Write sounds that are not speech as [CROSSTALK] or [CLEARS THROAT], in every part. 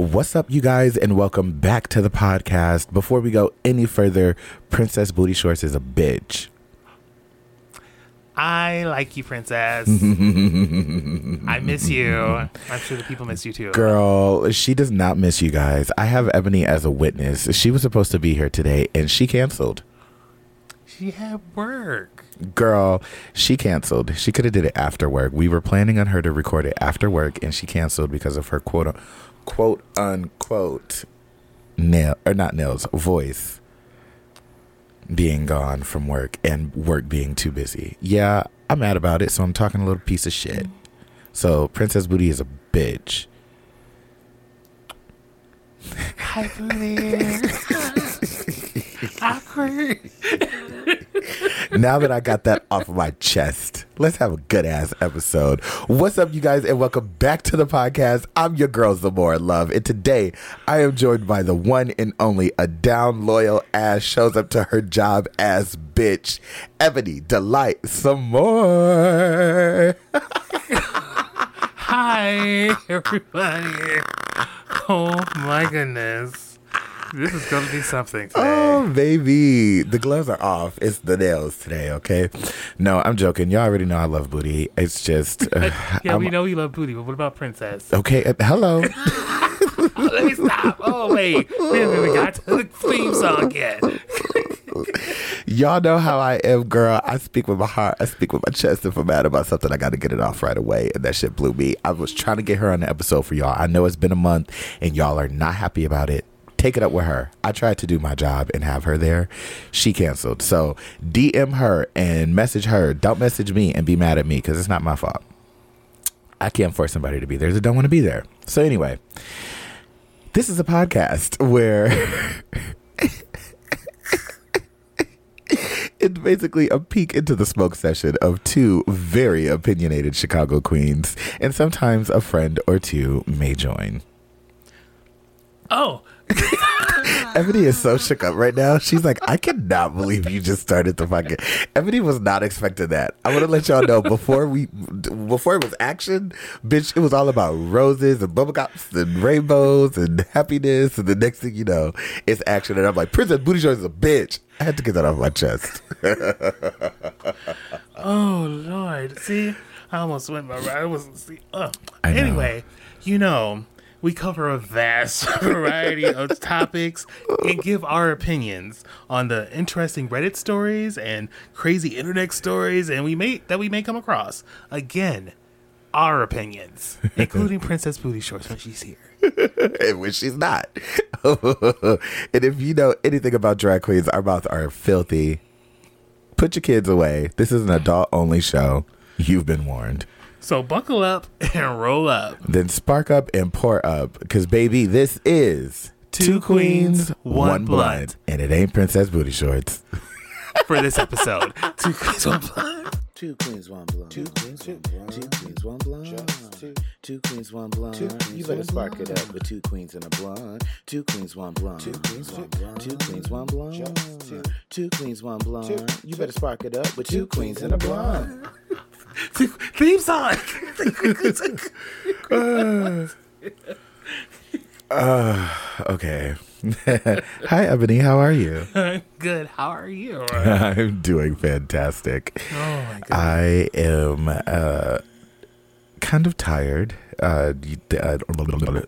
What's up, you guys, and welcome back to the podcast. Before we go any further, Princess Booty Shorts is a bitch. I like you, princess. [LAUGHS] I miss you. I'm sure the people miss you too. Girl, she does not miss you guys. I have Ebony as a witness. She was supposed to be here today and she canceled. She had work. Girl, she canceled. She could have did it after work. We were planning on her to record it after work and she canceled because of her quote quote unquote nail or not nails, voice being gone from work and work being too busy. Yeah, I'm mad about it, so I'm talking a little piece of shit. So Princess Booty is a bitch. Hi, Booty. Awkward. Now that I got that off of my chest, let's have a good ass episode. What's up, you guys, and welcome back to the podcast. I'm your girl Zamora Love, and today I am joined by the one and only a down loyal ass shows up to her job ass bitch, Ebony Delight some more. [LAUGHS] Hi, everybody. Oh my goodness. This is gonna be something today. Oh, baby. The gloves are off. It's the nails today, okay? No, I'm joking. Y'all already know I love booty. It's just. [LAUGHS] Uh, yeah, I'm- we know you love booty, but what about princess? Okay, uh, hello. [LAUGHS] [LAUGHS] Let me stop. Oh wait, we got to the theme song yet. Y'all know how I am, girl. I speak with my heart. I speak with my chest. If I'm mad about something, I got to get it off right away. And that shit blew me. I was trying to get her on the episode for y'all. I know it's been a month and y'all are not happy about it. Take it up with her. I tried to do my job and have her there. She canceled. So DM her and message her. Don't message me and be mad at me because it's not my fault. I can't force somebody to be there that don't want to be there. So anyway, this is a podcast where [LAUGHS] it's basically a peek into the smoke session of two very opinionated Chicago queens, and sometimes a friend or two may join. Oh, [LAUGHS] Ebony is so shook up right now. She's like, I cannot believe you just started the fucking. Ebony was not expecting that. I want to let y'all know before we, before it was action, bitch, it was all about roses and bubblegups and rainbows and happiness. And the next thing you know, it's action. And I'm like, Princess Booty Shorts is a bitch. I had to get that off my chest. [LAUGHS] oh Lord. See, I almost went my right. I wasn't see. Uh. Anyway, you know. We cover a vast [LAUGHS] variety of topics and give our opinions on the interesting Reddit stories and crazy internet stories and we may that we may come across. Again, our opinions, [LAUGHS] including Princess Booty Shorts when she's here. [LAUGHS] and when she's not. and if you know anything about drag queens, our mouths are filthy. Put your kids away. This is an adult only show. You've been warned. So buckle up and roll up. Then spark up and pour up. Because, baby, this is Two Queens, One Blunt. And it ain't Princess Booty Shorts. for this episode. Two Queens, One Blunt. Two queens, one blunt. Two queens, one. Two queens, one blunt. Just two. Two queens, one blunt. Two queens, you better spark blunt. it up with two queens and a blunt. Two queens, one blunt. Two queens, one blunt. Two queens, one blunt. Just two. Two queens, one blunt. Two. You better spark it up with Two two queens and a blunt. Theme song. Okay. [LAUGHS] Hi, Ebony. How are you? [LAUGHS] Good. How are you? [LAUGHS] I'm doing fantastic. Oh my god. I am uh, kind of tired. Uh, uh,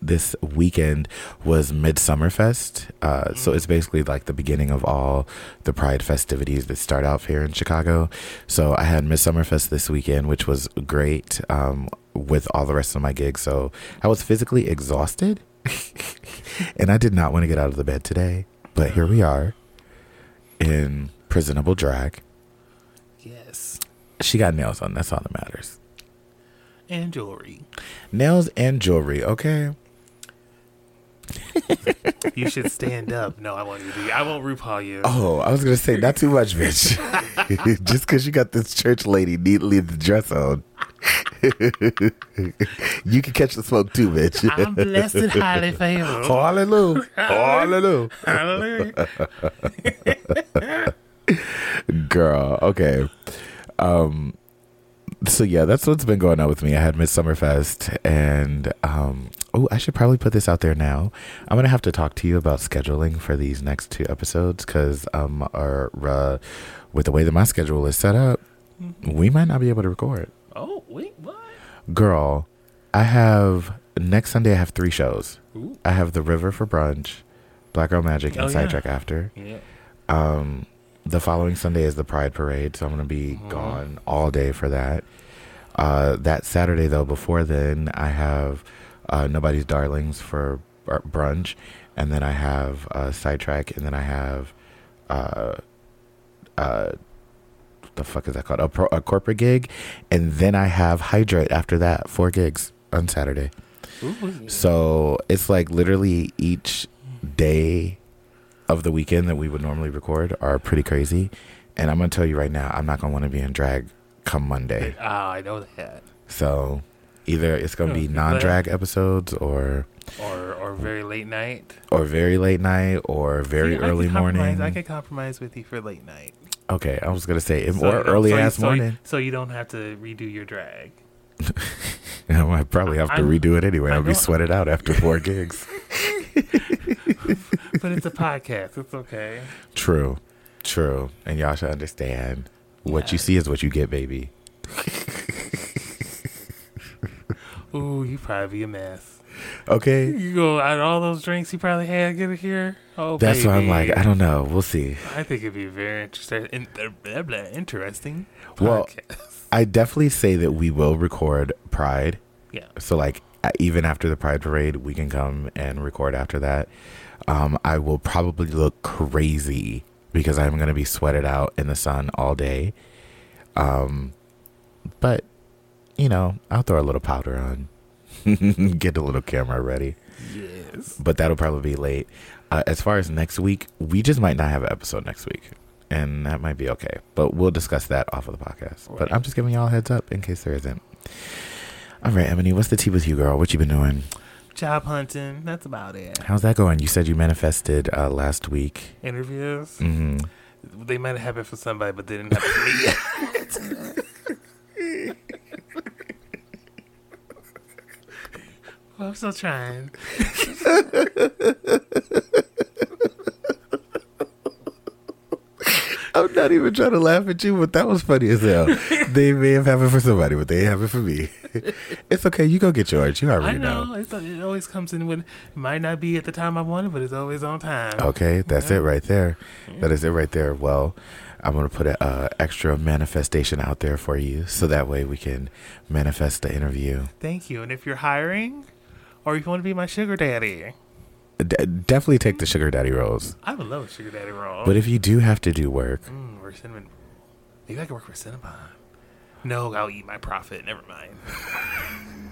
this weekend was Midsummerfest, uh, so it's basically like the beginning of all the Pride festivities that start out here in Chicago. So I had Midsummerfest this weekend, which was great um, with all the rest of my gigs. So I was physically exhausted, [LAUGHS] and I did not want to get out of the bed today. But here we are in presentable drag. Yes. She got nails on. That's all that matters. And jewelry. Nails and jewelry, okay? You should stand up. No, I won't. I won't RuPaul you. Oh, I was gonna say not too much, bitch. [LAUGHS] Just because you got this church lady neatly the dress on, you can catch the smoke too, bitch. I'm blessed and highly favored. Hallelujah, hallelujah, Hallelujah. [LAUGHS] girl. Okay, um, so yeah, that's what's been going on with me. I had Midsummer Fest, and um, oh, I should probably put this out there now. I'm gonna have to talk to you about scheduling for these next two episodes because um, our uh, with the way that my schedule is set up, we might not be able to record. Oh wait, what? Girl, I have next Sunday. I have three shows. Ooh. I have the River for brunch, Black Girl Magic, and Oh, yeah. Sidetrack after. Yeah. Um, the following Sunday is the Pride Parade, so I'm gonna be Mhm. gone all day for that. Uh, that Saturday though, before then, I have uh, Nobody's Darlings for br- brunch, and then I have uh, Sidetrack, and then I have uh, uh, the fuck is that called? A, pro- a corporate gig, and then I have Hydrate after that, four gigs on Saturday. Ooh. So it's like literally each day of the weekend that we would normally record are pretty crazy. And I'm gonna tell you right now, I'm not gonna want to be in drag come Monday. [LAUGHS] Ah, I know that. So either it's gonna be [LAUGHS] Oh, non-drag episodes or Or or very late night. or very late night or very See, early morning. I can compromise with you for late night. okay, I was gonna say So or early so you- ass so you- morning. So you don't have to redo your drag. [LAUGHS] I probably have to I- redo it anyway. I I'll be sweated out after four gigs. [LAUGHS] But it's a podcast. It's okay. True, true, and y'all should understand. What you see is what you get, baby. [LAUGHS] Ooh, you probably be a mess. Okay. You go out all those drinks you probably had get it here. Oh, That's why I'm like. I don't know. We'll see. I think it'd be very interesting. In, uh, blah, blah, interesting. Well, podcast. I definitely say that we will record Pride. yeah. So like even after the Pride parade, we can come and record after that. Um, I will probably look crazy because I'm going to be sweated out in the sun all day. Um, but you know, I'll throw a little powder on, [LAUGHS] get a little camera ready. Yes. But that'll probably be late. Uh, as far as next week, we just might not have an episode next week. And that might be okay. But we'll discuss that off of the podcast. But I'm just giving y'all a heads up in case there isn't. All right, Ebony, what's the tea with you, girl? What you been doing? Job hunting. That's about it. How's that going? You said you manifested uh, last week. Interviews. hmm They might have happened for somebody, but they didn't happen for me yet. [LAUGHS] well, I'm still trying. [LAUGHS] I'm not even trying to laugh at you, but that was funny as hell. [LAUGHS] they may have happened for somebody, but they ain't happened for me. [LAUGHS] it's okay. You go get yours. You I already know. know. It's, it always comes in when it might not be at the time I want it, but it's always on time. Okay, that's it right there. That is it right there. Well, I'm gonna put an uh, extra manifestation out there for you, so that way we can manifest the interview. Thank you. And if you're hiring, or if you want to be my sugar daddy, D- definitely take the sugar daddy rolls. I would love a sugar daddy role. But if you do have to do work, mm, or cinnamon, maybe I could work for Cinnabon. No, I'll eat my profit. Never mind.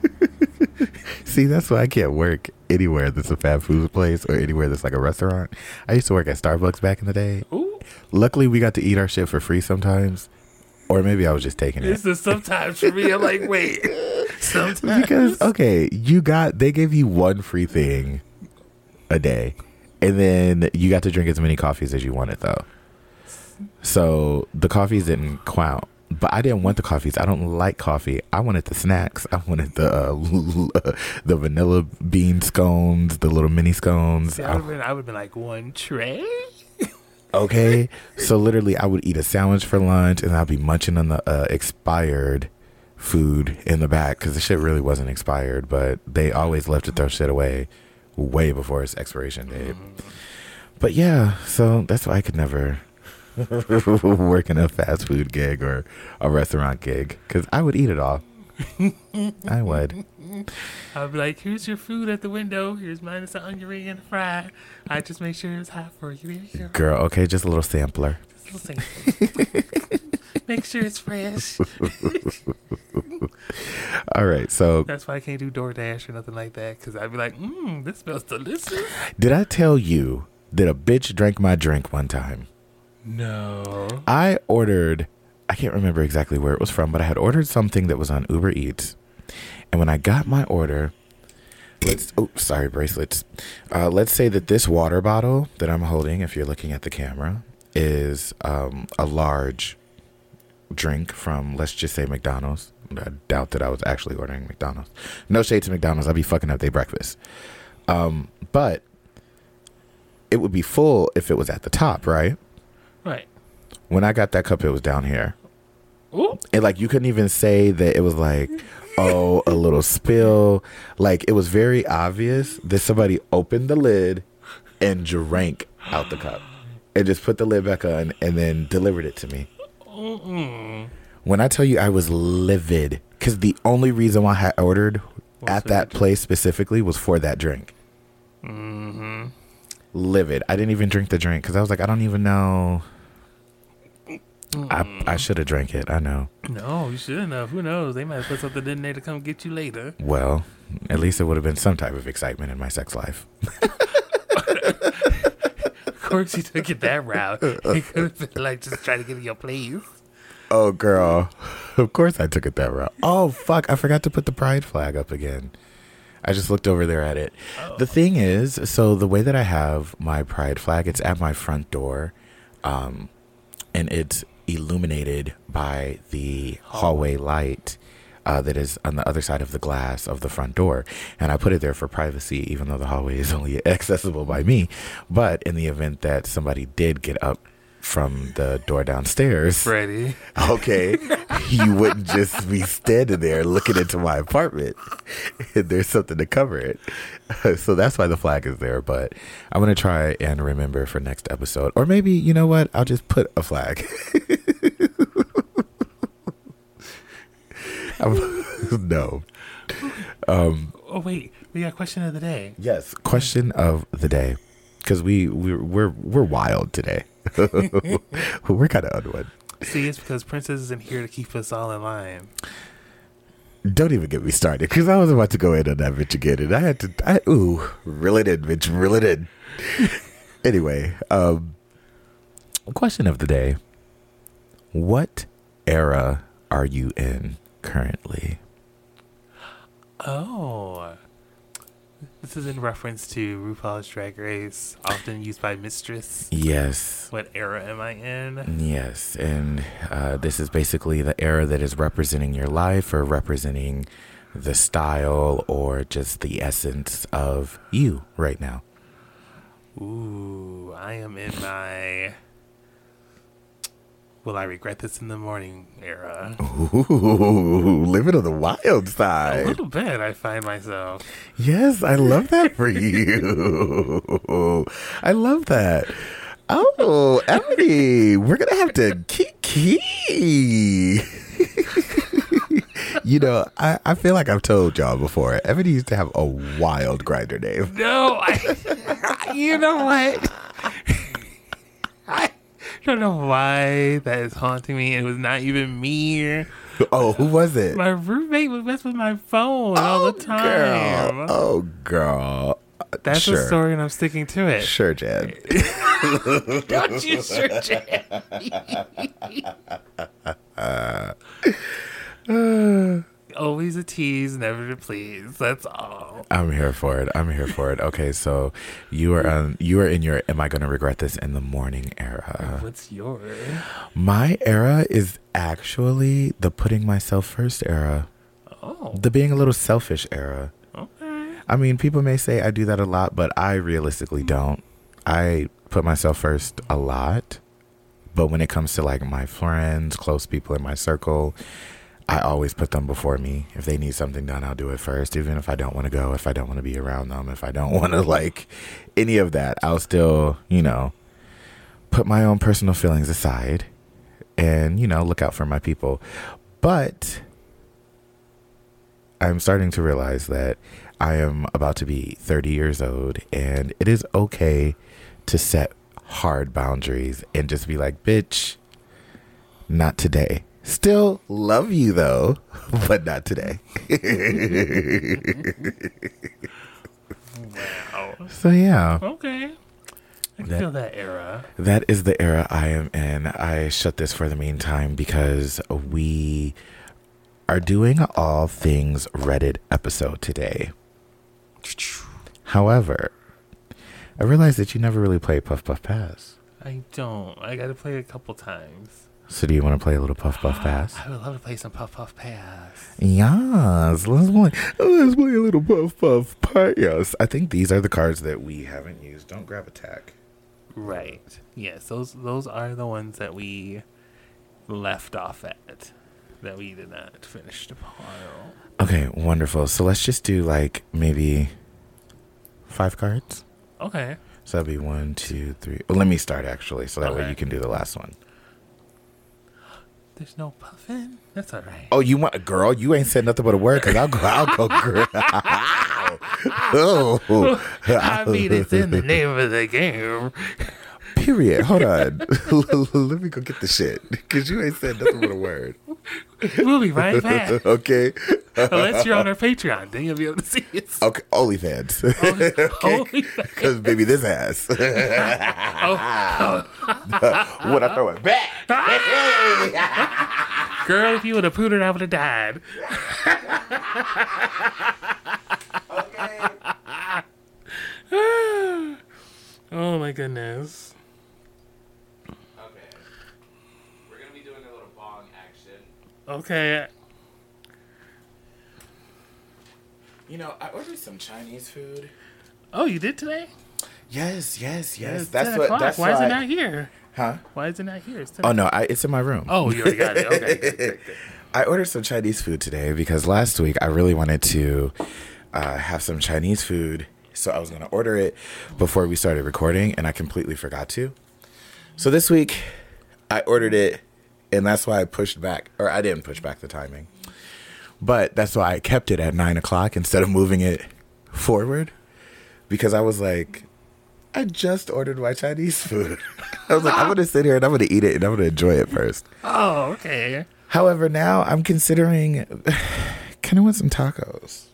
[LAUGHS] see, that's why I can't work anywhere that's a fast food place or anywhere that's like a restaurant. I used to work at Starbucks back in the day. Ooh, Luckily, we got to eat our shit for free sometimes, or maybe I was just taking it. this is sometimes for me. I'm like, wait, [LAUGHS] sometimes because okay, you got they gave you one free thing a day, and then you got to drink as many coffees as you wanted though. So the coffees didn't count, but I didn't want the coffees. I don't like coffee. I wanted the snacks. I wanted the uh, [LAUGHS] the vanilla bean scones, the little mini scones. See, I would have been, I would have been like one tray. Okay, [LAUGHS] so literally, I would eat a sandwich for lunch, and I'd be munching on the uh, expired food in the back because the shit really wasn't expired, but they always left to throw shit away way before its expiration date. But yeah, so that's why I could never [LAUGHS] work in a fast food gig or a restaurant gig because I would eat it all. [LAUGHS] I would. I'd be like, here's your food at the window. Here's mine. It's an onion ring and a fry. I just make sure it's hot for you. There you go. Girl, okay, just a little sampler. Just a little thing. [LAUGHS] [LAUGHS] Make sure it's fresh. [LAUGHS] All right, so That's why I can't do DoorDash or nothing like that. Because I'd be like, mmm, this smells delicious. did I tell you that a bitch drank my drink one time? No. I ordered, I can't remember exactly where it was from, but I had ordered something that was on Uber Eats. And when I got my order, let's, oh, sorry, bracelets. Uh, let's say that this water bottle that I'm holding, if you're looking at the camera, is um, a large drink from, let's just say McDonald's, I doubt that I was actually ordering McDonald's. No shade to McDonald's. I'd be fucking up their breakfast. Um, but it would be full if it was at the top, right? Right. When I got that cup, it was down here. Ooh. And like you couldn't even say that it was like, oh, a little spill. Like it was very obvious that somebody opened the lid and drank out the cup and just put the lid back on and then delivered it to me. Mm-mm. When I tell you I was livid, because the only reason why I ordered Was at that the place specifically was for that drink. Mm-hmm. Livid. I didn't even drink the drink because I was like, I don't even know. I, I should have drank it. I know. No, you shouldn't have. Who knows? They might have put something in there to come get you later. Well, at least it would have been some type of excitement in my sex life. [LAUGHS] Of course, you took it that route. [LAUGHS] It could have been like just trying to get your please. Oh, girl. Of course I took it that route. Oh, fuck. I forgot to put the pride flag up again. I just looked over there at it. The thing is, so the way that I have my pride flag, it's at my front door. Um, and it's illuminated by the hallway light uh, that is on the other side of the glass of the front door. And I put it there for privacy, even though the hallway is [LAUGHS] only accessible by me. But in the event that somebody did get up from the door downstairs, Freddie. okay, you wouldn't just be standing there looking into my apartment. [LAUGHS] There's something to cover it. [LAUGHS] So that's why the flag is there. But I'm going to try and remember for next episode. Or maybe, you know what? I'll just put a flag. I'm- [LAUGHS] no. Um, Oh wait, we got question of the day. yes. Question of the day. Because we, we, we're, we're wild today. [LAUGHS] we're kind of on one. See, it's because Princess isn't here to keep us all in line. Don't even get me started because I was about to go in on that bitch again, and I had to. I, ooh, reel it in, bitch, reel it in. [LAUGHS] anyway, um, question of the day: What era are you in currently? Oh, this is in reference to RuPaul's Drag Race, often used by Mistress. Yes, What era am I in? yes, and uh, this is basically the era that is representing your life or representing the style or just the essence of you right now. Ooh, I am in my. Will I regret this in the morning era? Ooh, living on the wild side. A little bit, I find myself. Yes, I love that for you. [LAUGHS] I love that. Oh, Ebony, we're gonna have to kiki. [LAUGHS] you know, I, I feel like I've told y'all before. Ebony used to have a wild Grindr name. No, I. [LAUGHS] you know what? I [LAUGHS] don't know why that is haunting me. It was not even me. Oh, who was it? My roommate would mess with my phone all the oh, time. Girl. Oh, girl. That's sure. a story, and I'm sticking to it. Sure, Jan. [LAUGHS] Don't you sure, Jan? [LAUGHS] Always a tease, never to please. That's all. I'm here for it. I'm here for it. Okay, so you are on. You are in your. Am I going to regret this in the morning era? What's yours? My era is actually the putting myself first era, Oh, the being a little selfish era. okay. I mean, people may say I do that a lot, but I realistically don't. I put myself first a lot, but when it comes to like my friends, close people in my circle, I always put them before me. If they need something done, I'll do it first, even if I don't want to go, if I don't want to be around them, if I don't [LAUGHS] want to like any of that, I'll still, you know, put my own personal feelings aside and, you know, look out for my people. But I'm starting to realize that I am about to be 30 years old and it is okay to set hard boundaries and just be like, bitch, not today. Still love you though, [LAUGHS] but not today. Wow. So yeah, Okay. I That- feel that era. that is the era I am in. I shut this for the meantime because we are doing all things Reddit episode today. However, I realized that you never really play Puff Puff Pass. I don't. I got to play it a couple times. So do you want to play a little puff puff [GASPS] pass? I would love to play some Puff Puff Pass. Yes, let's play. Let's play a little puff puff pass. I think these are the cards that we haven't used. Don't grab attack. Right. Yes, those those are the ones that we left off at. That we did not finish the pile. Okay, wonderful. So let's just do like maybe five cards. Okay. So that'd be one, two, three. Well, let me start actually, so that way you can do the last one. There's no puffin. That's all right. Oh, you want a girl? You ain't said nothing but a word because I'll go. I'll go. Girl. oh, [LAUGHS] I mean, it's in the name of the game. period. Hold on. [LAUGHS] Let me go get the shit because you ain't said nothing but a word. We'll be right back. [LAUGHS] Okay. Unless you're on our Patreon, then you'll be able to see us. Okay. OnlyFans. Holy Because [LAUGHS] baby, this ass. [LAUGHS] oh, oh. when I throw it back. [LAUGHS] girl, if you would have pooted, I would have died. Okay. oh my goodness. Okay. We're gonna be doing a little bong action. Okay. You know, I ordered some Chinese food. Oh, you did today? Yes, yes, yes. It's That's 10 what. o'clock. That's Why is it not here? Huh? Why is it not here? It's 10 Oh no, I, it's in my room. Oh, you already got it. Okay. good, good, good. [LAUGHS] I ordered some Chinese food today because last week I really wanted to uh, have some Chinese food. So I was going to order it before we started recording, and I completely forgot to. So this week I ordered it, and that's why I pushed back, or I didn't push back the timing. But that's why I kept it at nine o'clock instead of moving it forward because I was like, I just ordered my Chinese [LAUGHS] food. I was like, I'm to sit here and I'm to eat it and I'm to enjoy it first. Oh, okay. However, now I'm considering [SIGHS] kind of want some tacos.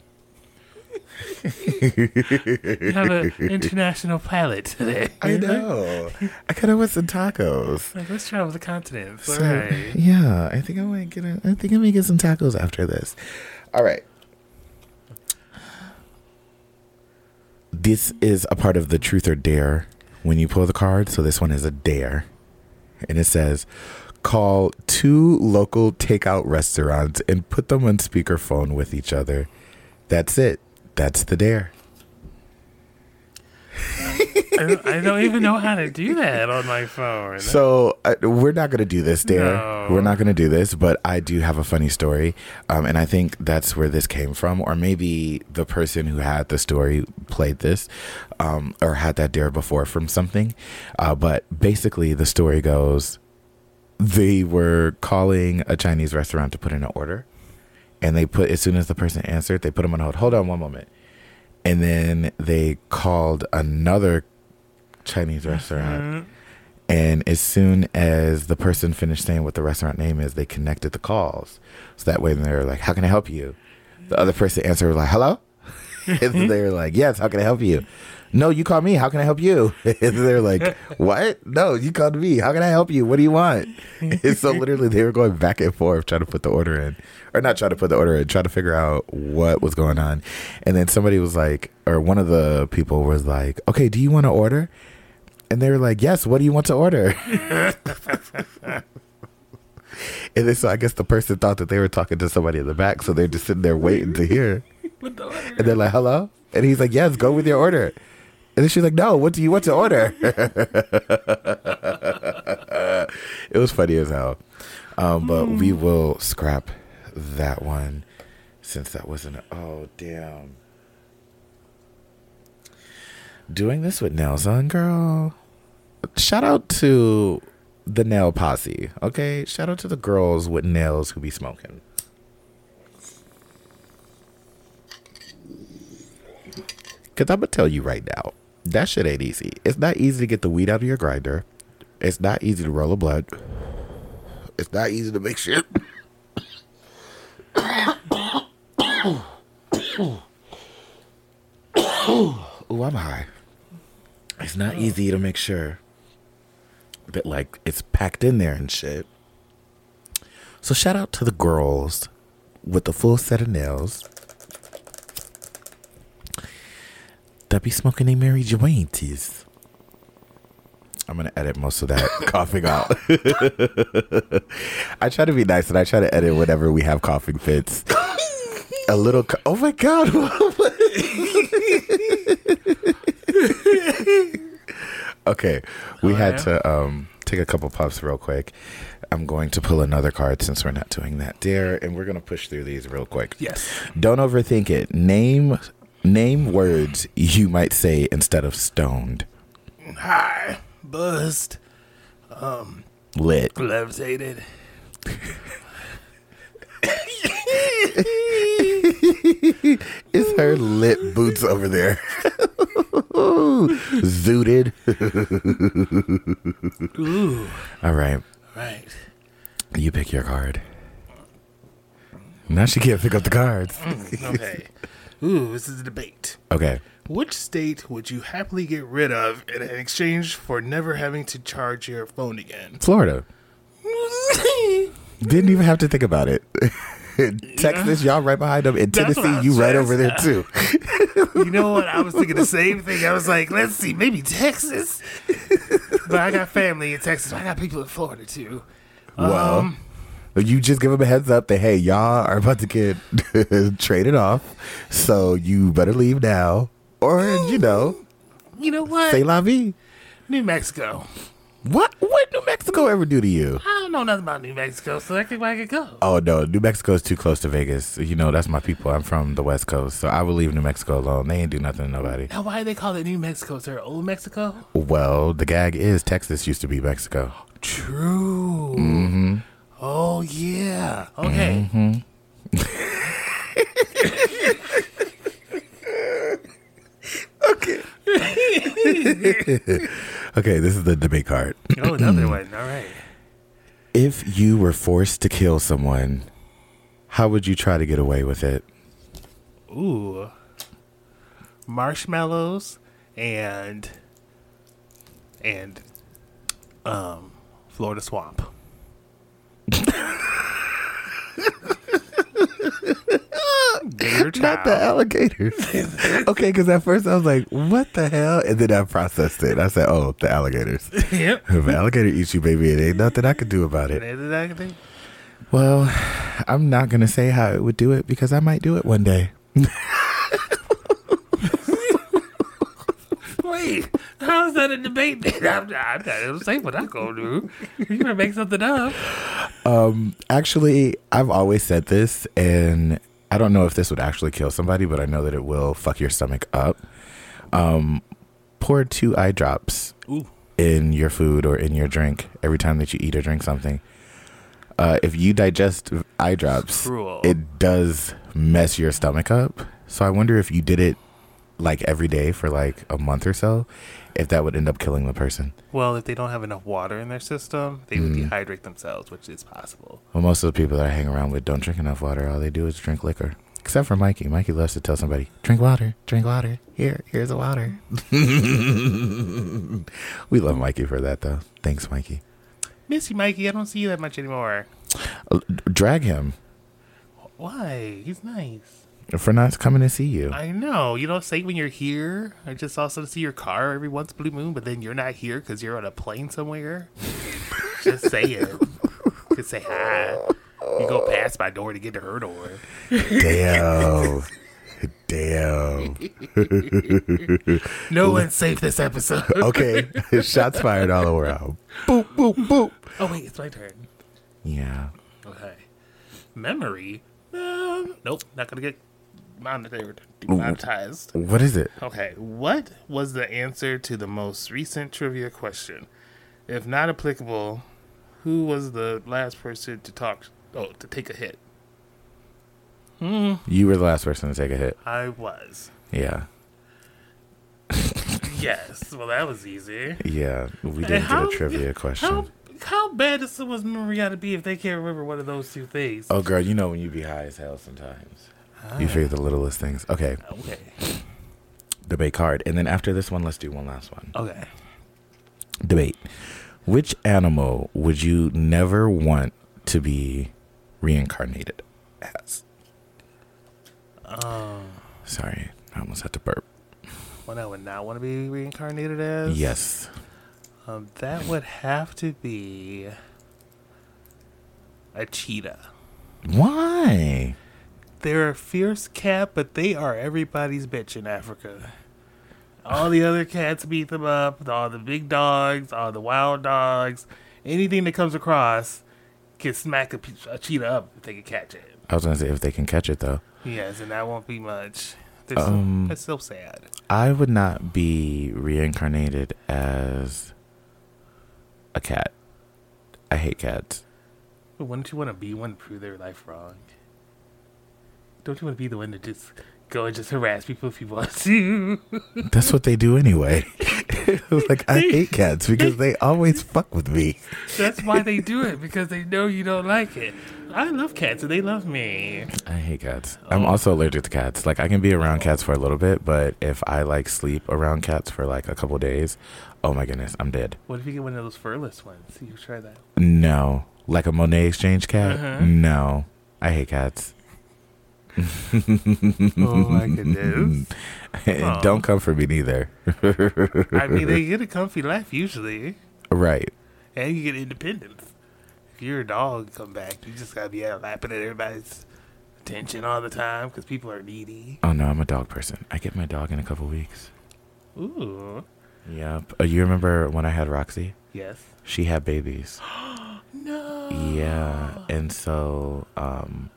You have an international palate today. [LAUGHS] I know. I kind of want some tacos. Like, let's travel the continent. So, right. yeah, I think I might get. A, I think I might get some tacos after this. All right. This is a part of the truth or dare when you pull the card. So this one is a dare, and it says, "Call two local takeout restaurants and put them on speakerphone with each other." That's it. That's the dare. I, don't, I don't even know how to do that on my phone. So uh, we're not going to do this, Dare. No. We're not going to do this, but I do have a funny story, um, and I think that's where this came from, or maybe the person who had the story played this, um, or had that dare before from something. Uh, but basically, the story goes: they were calling a Chinese restaurant to put in an order, and they put as soon as the person answered, they put them on hold. Hold on one moment, and then they called another Chinese mm-hmm. restaurant. And as soon as the person finished saying what the restaurant name is, they connected the calls. So that way they're like, How can I help you? The other person answered like, Hello? [LAUGHS] and they were like, Yes, how can I help you? No, you called me. How can I help you? [LAUGHS] and they're like, What? No, you called me. How can I help you? What do you want? [LAUGHS] and so literally they were going back and forth trying to put the order in. Or not trying to put the order in, trying to figure out what was going on. And then somebody was like, or one of the people was like, Okay, do you want to order? And they were like, Yes, what do you want to order? and then so I guess the person thought that they were talking to somebody in the back, so they're just sitting there waiting to hear. And they're like, Hello? And he's like, Yes, go with your order. And then she's like, No, what do you want to order? [LAUGHS] it was funny as hell. Um, but we will scrap that one since that wasn't oh damn. Doing this with nails on, girl. Shout out to the nail posse, okay? Shout out to the girls with nails who be smoking. Cause I'm gonna tell you right now, that shit ain't easy. It's not easy to get the weed out of your grinder. It's not easy to roll a blood. It's not easy to make shit. Ooh, I'm high. It's not easy to make sure that like it's packed in there and shit. So shout out to the girls with the full set of nails that be smoking a Mary Joantes. I'm gonna edit most of that [LAUGHS] coughing out. [LAUGHS] I try to be nice and I try to edit whenever we have coughing fits. A little. Co- oh my god! [LAUGHS] okay, we Oh, had yeah? to um, take a couple puffs real quick. I'm going to pull another card since we're not doing that there, and we're gonna push through these real quick. Yes. Don't overthink it. Name name words you might say instead of stoned. Hi. Buzzed. Um, lit. Levitated. It's her lit boots over there. Zooted. Ooh. All right. Right. You pick your card. Now she can't pick up the cards. Mm, okay. Ooh, this is a debate. Okay. Which state would you happily get rid of in exchange for never having to charge your phone again? Florida. [LAUGHS] Didn't even have to think about it. [LAUGHS] Texas, y'all right behind them. In That's Tennessee, you right over there too. [LAUGHS] you know what? I was thinking the same thing. I was like, let's see, maybe Texas. but I got family in Texas. I got people in Florida too. Well, Um, you just give them a heads up that hey, y'all are about to get [LAUGHS] traded off, so you better leave now, or you know, [GASPS] You know what? say la vie. New Mexico. What what New Mexico ever do to you? I don't know nothing about New Mexico, so I think I could go. Oh no, New Mexico is too close to Vegas. You know that's my people. I'm from the West Coast, so I will leave New Mexico alone. They ain't do nothing to nobody. Now, why do they call it New Mexico? Is there old Mexico? Well, the gag is Texas used to be Mexico. True. Mm-hmm. Oh yeah. Okay. [LAUGHS] Okay, [LAUGHS] Okay, this is the debate card. Oh, another one. All right. If you were forced to kill someone, how would you try to get away with it? Ooh. Marshmallows and and um Florida swamp. Not the alligators. [LAUGHS] okay, because at first I was like, "What the hell?" and then I processed it. I said, "Oh, the alligators." [LAUGHS] Yep. if an alligator eats you, baby, it ain't nothing I could do about it. Is that the thing? Well, I'm not gonna say how it would do it because I might do it one day. [LAUGHS] Wait, how's that a debate? [LAUGHS] I'm not, I'm not gonna say what I'm gonna do. You're gonna make something up? Um, actually, I've always said this, and I don't know if this would actually kill somebody, but I know that it will fuck your stomach up. Um, pour two eye drops Ooh. in your food or in your drink every time that you eat or drink something. Uh, if you digest eye drops, it does mess your stomach up. So I wonder if you did it like every day for like a month or so, if that would end up killing the person. Well, if they don't have enough water in their system, they would dehydrate themselves, which is possible. Well, most of the people that I hang around with don't drink enough water. All they do is drink liquor. Except for Mikey. Mikey loves to tell somebody, drink water, drink water. Here, here's the water. [LAUGHS] we love Mikey for that, though. Thanks, Mikey. Miss you, Mikey. I don't see you that much anymore. Uh, drag him Why? He's nice. For not coming to see you. I know. You don't say when you're here. I just also see your car every once blue moon, but then you're not here because you're on a plane somewhere. [LAUGHS] just say it. Just say hi. You go past my door to get to her door. Damn. Damn. No one's safe this episode. [LAUGHS] Okay. Shots fired all around. Boop, boop, boop. oh wait, it's my turn. Yeah. Okay. Memory. Um, nope, not gonna get monitored, demonetized. What is it? Okay, what was the answer to the most recent trivia question? If not applicable, who was the last person to talk? Oh, to take a hit. Hmm. You were the last person to take a hit. I was. Yeah. [LAUGHS] Yes. Well, that was easy. Yeah. We didn't how- get a trivia question. How how bad does someone's memory got to be if they can't remember one of those two things? Oh, girl, you know when you be high as hell sometimes. You forget the littlest things. Okay, Okay. debate card. And then after this one, let's do one last one. Okay. Debate. Which animal would you never want to be reincarnated as? Um, Sorry, I almost had to burp. one I would not want to be reincarnated as. Yes. Um, that would have to be a cheetah. Why? They're a fierce cat, but they are everybody's bitch in Africa. All the other cats beat them up. All the big dogs, all the wild dogs, anything that comes across can smack a, a cheetah up if they can catch it. I was gonna say if they can catch it though. Yes, and that won't be much. They're Um, so, that's so sad. I would not be reincarnated as a cat. I hate cats. But wouldn't you want to be one to prove their life wrong? Don't you want to be the one to just go and just harass people if you want to? [LAUGHS] That's what they do anyway. [LAUGHS] like I hate cats because they always fuck with me. That's why they do it because they know you don't like it. I love cats and they love me. I hate cats. I'm also allergic to cats. Like I can be around cats for a little bit, but if I like sleep around cats for like a couple days, oh my goodness, I'm dead. What if you get one of those furless ones? You try that. No, like a Monet exchange cat. Uh-huh. No, I hate cats. Oh my [LAUGHS] goodness. Aw. Don't come for me neither. I mean, they [LAUGHS] get a comfy life usually, right. and you get independence. If you're a dog, come back. You just gotta be out lapping at everybody's attention all the time because people are needy. Oh no, I'm a dog person. I get my dog in a couple weeks. Ooh, Yep. Uh, you remember when I had Roxy? yes. She had babies. [GASPS] No. Yeah, and so um,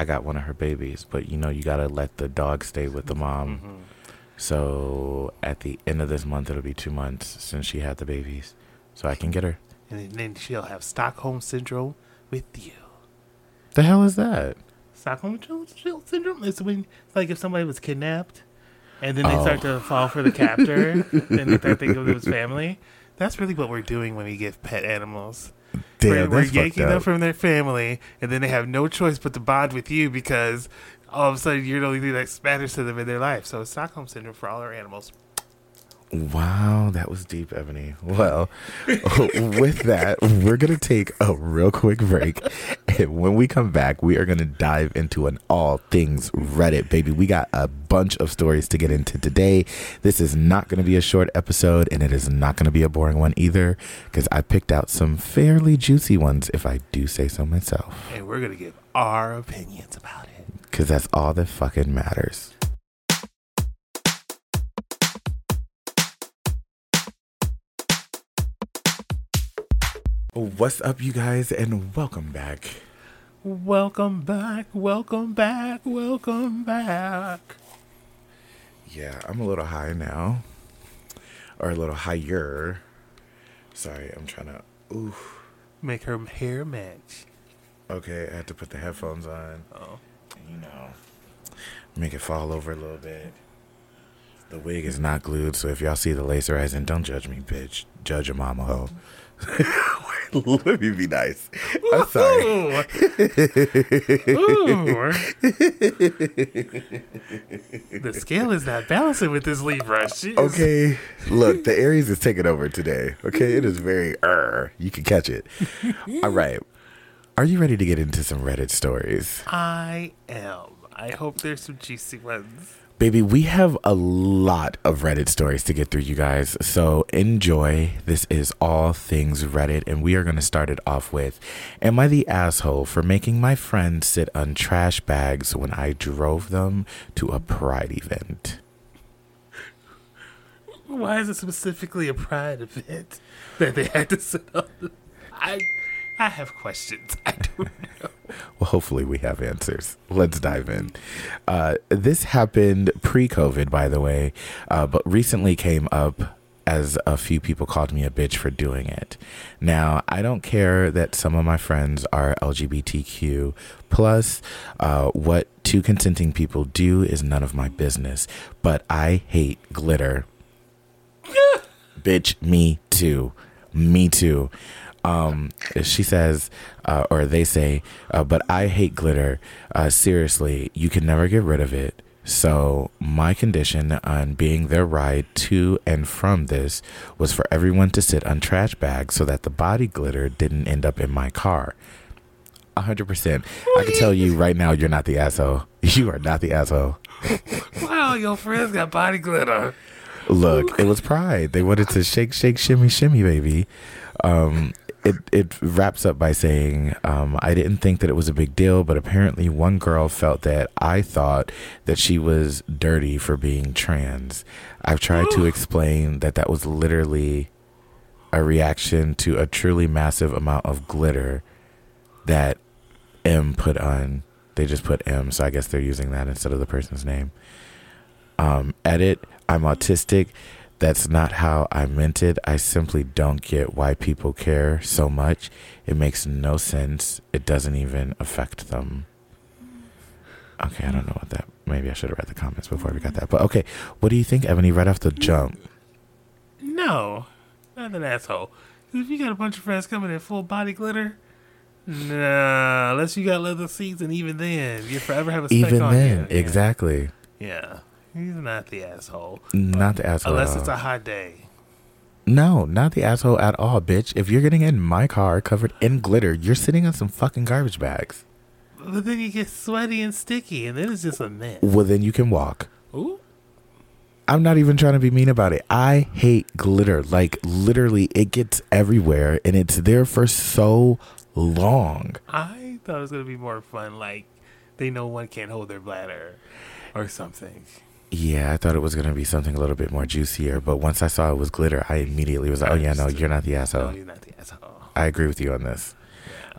I got one of her babies, but you know you gotta let the dog stay with the mom. Mhm. So at the end of this month, it'll be two months since she had the babies, so I can get her. And then she'll have Stockholm syndrome with you. The hell is that? Stockholm syndrome- is when, like, if somebody was kidnapped, and then they start to fall for the captor, and they start thinking of [LAUGHS] his family. That's really what we're doing when we give pet animals. Damn, we're, we're yanking them from their family, and then they have no choice but to bond with you because all of a sudden you're the only thing that matters to them in their life. So it's Stockholm syndrome for all our animals. Wow, that was deep, Ebony. Well, [LAUGHS] with that, we're going to take a real quick break. And when we come back, we are going to dive into an all things Reddit, baby. We got a bunch of stories to get into today. This is not going to be a short episode, and it is not going to be a boring one either, because I picked out some fairly juicy ones, if I do say so myself, And we're going to give our opinions about it. because that's all that fucking matters. What's up, you guys, and welcome back. Welcome back, welcome back, welcome back. Yeah, I'm a little high now, or a little higher. Sorry, I'm trying to. Ooh, Make her hair match. okay, I had to put the headphones on. Oh. You know, make it fall over a little bit. The wig is not glued, so if y'all see the lace rising, don't judge me, bitch. Judge a mama hoe. [LAUGHS] Let me be nice. I'm sorry. Ooh. The scale is not balancing with this Libra. She Okay, look, the Aries is taking over today. Okay, it is very er. You can catch it. All right, are you ready to get into some Reddit stories, I am. I hope there's some juicy ones. Baby? We have a lot of Reddit stories to get through, you guys. So enjoy. This is all things Reddit, and we are going to start it off with: Am I the asshole for making my friends sit on trash bags when I drove them to a pride event? Why is it specifically a pride event that they had to sit on? I, I have questions. [LAUGHS] I don't know. Well, hopefully we have answers. Let's dive in. Uh, this happened pre-COVID, by the way, uh, but recently came up as a few people called me a bitch for doing it. Now, I don't care that some of my friends are LGBTQ plus. Uh, what two consenting people do is none of my business. But I hate glitter. [LAUGHS] Bitch, me too. Me too. Um, she says, uh, or they say, uh, but I hate glitter. Uh, seriously, you can never get rid of it. So, my condition on being their ride to and from this was for everyone to sit on trash bags so that the body glitter didn't end up in my car. A hundred percent. I can tell you right now, you're not the asshole. [LAUGHS] You are not the asshole. Wow, your friends got body glitter. Look, it was Pride. They wanted to shake, shake, shimmy, shimmy, baby. Um, it it wraps up by saying, um, I didn't think that it was a big deal, but apparently one girl felt that I thought that she was dirty for being trans. I've tried to explain that that was literally a reaction to a truly massive amount of glitter that M put on. They just put M, so I guess they're using that instead of the person's name. Um, edit. I'm autistic. That's not how I meant it. I simply don't get why people care so much. It makes no sense. It doesn't even affect them. Okay, I don't know what that. Maybe I should have read the comments before we got that. But okay, what do you think, Ebony? Right off the jump. No, not an asshole. If you got a bunch of friends coming in full body glitter, nah. Unless you got leather seats, and even then, you forever have a speck Even on then, you. Yeah. exactly. Yeah, he's not the asshole. Not the asshole. Unless it's a hot day. No, not the asshole at all, bitch. If you're getting in my car covered in glitter, you're sitting on some fucking garbage bags. But then you get sweaty and sticky, and then it's just a mess. Well, then you can walk. Ooh. I'm not even trying to be mean about it. I hate glitter. Like, literally, it gets everywhere and it's there for so long. I thought it was gonna be more fun, like they know one can't hold their bladder or something. Yeah, I thought it was going to be something a little bit more juicier. But once I saw it was glitter, I immediately was like, oh, yeah, no, you're not the No, asshole. you're not the asshole. I agree with you on this.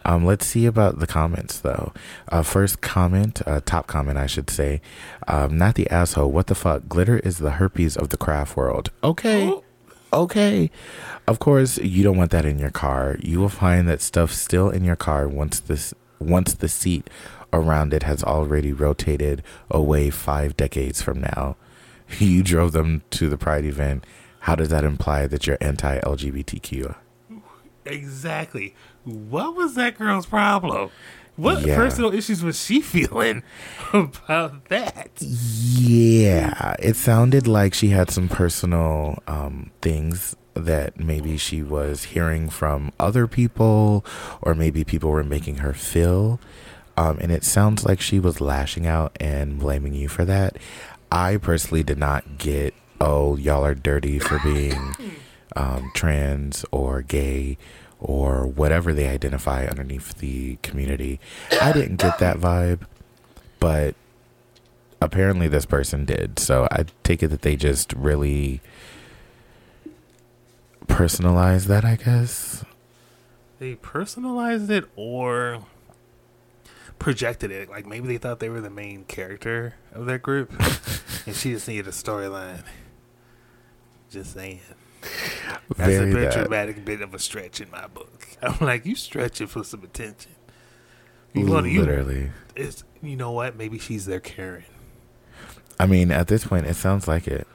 Um, let's see about the comments though. Uh, first comment, uh, top comment, I should say. Um, not the asshole. What the fuck? Glitter is the herpes of the craft world. Okay, okay. Of course, you don't want that in your car. You will find that stuff still in your car once this once the seat around it has already rotated away five decades from now. [LAUGHS] You drove them to the Pride event. How does that imply that you're anti-LGBTQ? Exactly. What was that girl's problem? What Yeah. personal issues was she [LAUGHS] feeling about that? Yeah, it sounded like she had some personal um, things that maybe she was hearing from other people, or maybe people were making her feel. Um, and it sounds like she was lashing out and blaming you for that. I personally did not get, oh, y'all are dirty for being um, trans or gay or whatever they identify underneath the community. I didn't get that vibe, but apparently this person did. So I take it that they just really personalized that, I guess. They personalized it or projected it. Like maybe they thought they were the main character of that group, [LAUGHS] and she just needed a storyline. Just saying. That's Very a bit dramatic bit of a stretch in my book. [LAUGHS] I'm like, you stretching for some attention. You want you? Literally. It's you know what? Maybe she's their Karen. I mean, at this point, it sounds like it.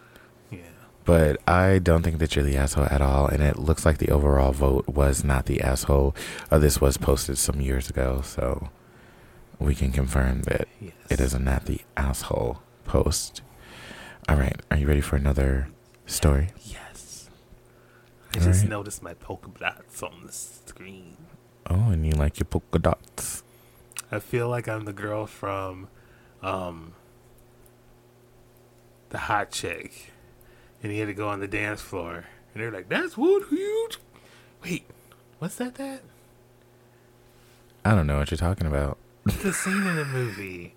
Yeah. But I don't think that you're the asshole at all. And it looks like the overall vote was not the asshole. Uh, this was posted some years ago. So we can confirm that Yes. it is a not the asshole post. All right. Are you ready for another story? Yes. I All just right. noticed my polka dots on the screen. Oh, and you like your polka dots. I feel like I'm the girl from um the hot chick. And he had to go on the dance floor. And they're like, That's wood huge. Wait, what's that that? I don't know what you're talking about. The scene in the movie.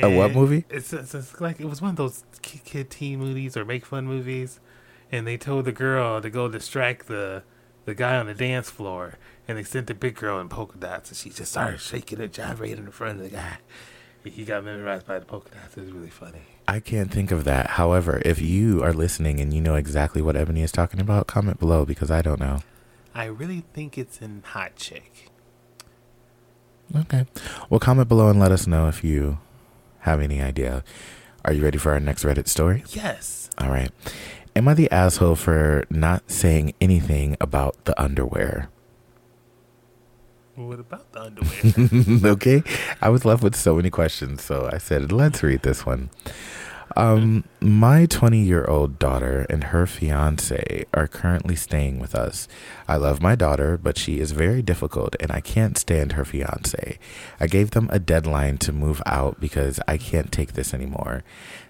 A what movie? It's, it's, it's like it was one of those ki- kid teen movies or make fun movies, and they told the girl to go distract the the guy on the dance floor, and they sent the big girl in polka dots, and she just started shaking and gyrating in front of the guy. He got memorized by the polka dots. It was really funny. I can't think of that. However, if you are listening and you know exactly what Ebony is talking about, comment below because I don't know. I really think it's in Hot Chick. Okay. Well, comment below and let us know if you have any idea. Are you ready for our next Reddit story? Yes. All right. Am I the asshole for not saying anything about the underwear? What about the underwear? [LAUGHS] okay. I was left with so many questions, so I said, let's read this one. Um, my 20 year old daughter and her fiance are currently staying with us. I love my daughter, but she is very difficult and I can't stand her fiance. I gave them a deadline to move out because I can't take this anymore.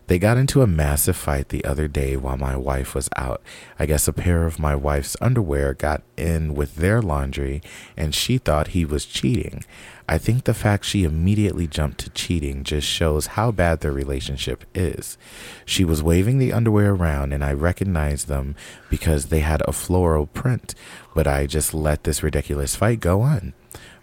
They got into a massive fight the other day while my wife was out. I guess a pair of my wife's underwear got in with their laundry and she thought he was cheating. I think the fact she immediately jumped to cheating just shows how bad their relationship is. She was waving the underwear around and I recognized them because they had a floral print, but I just let this ridiculous fight go on.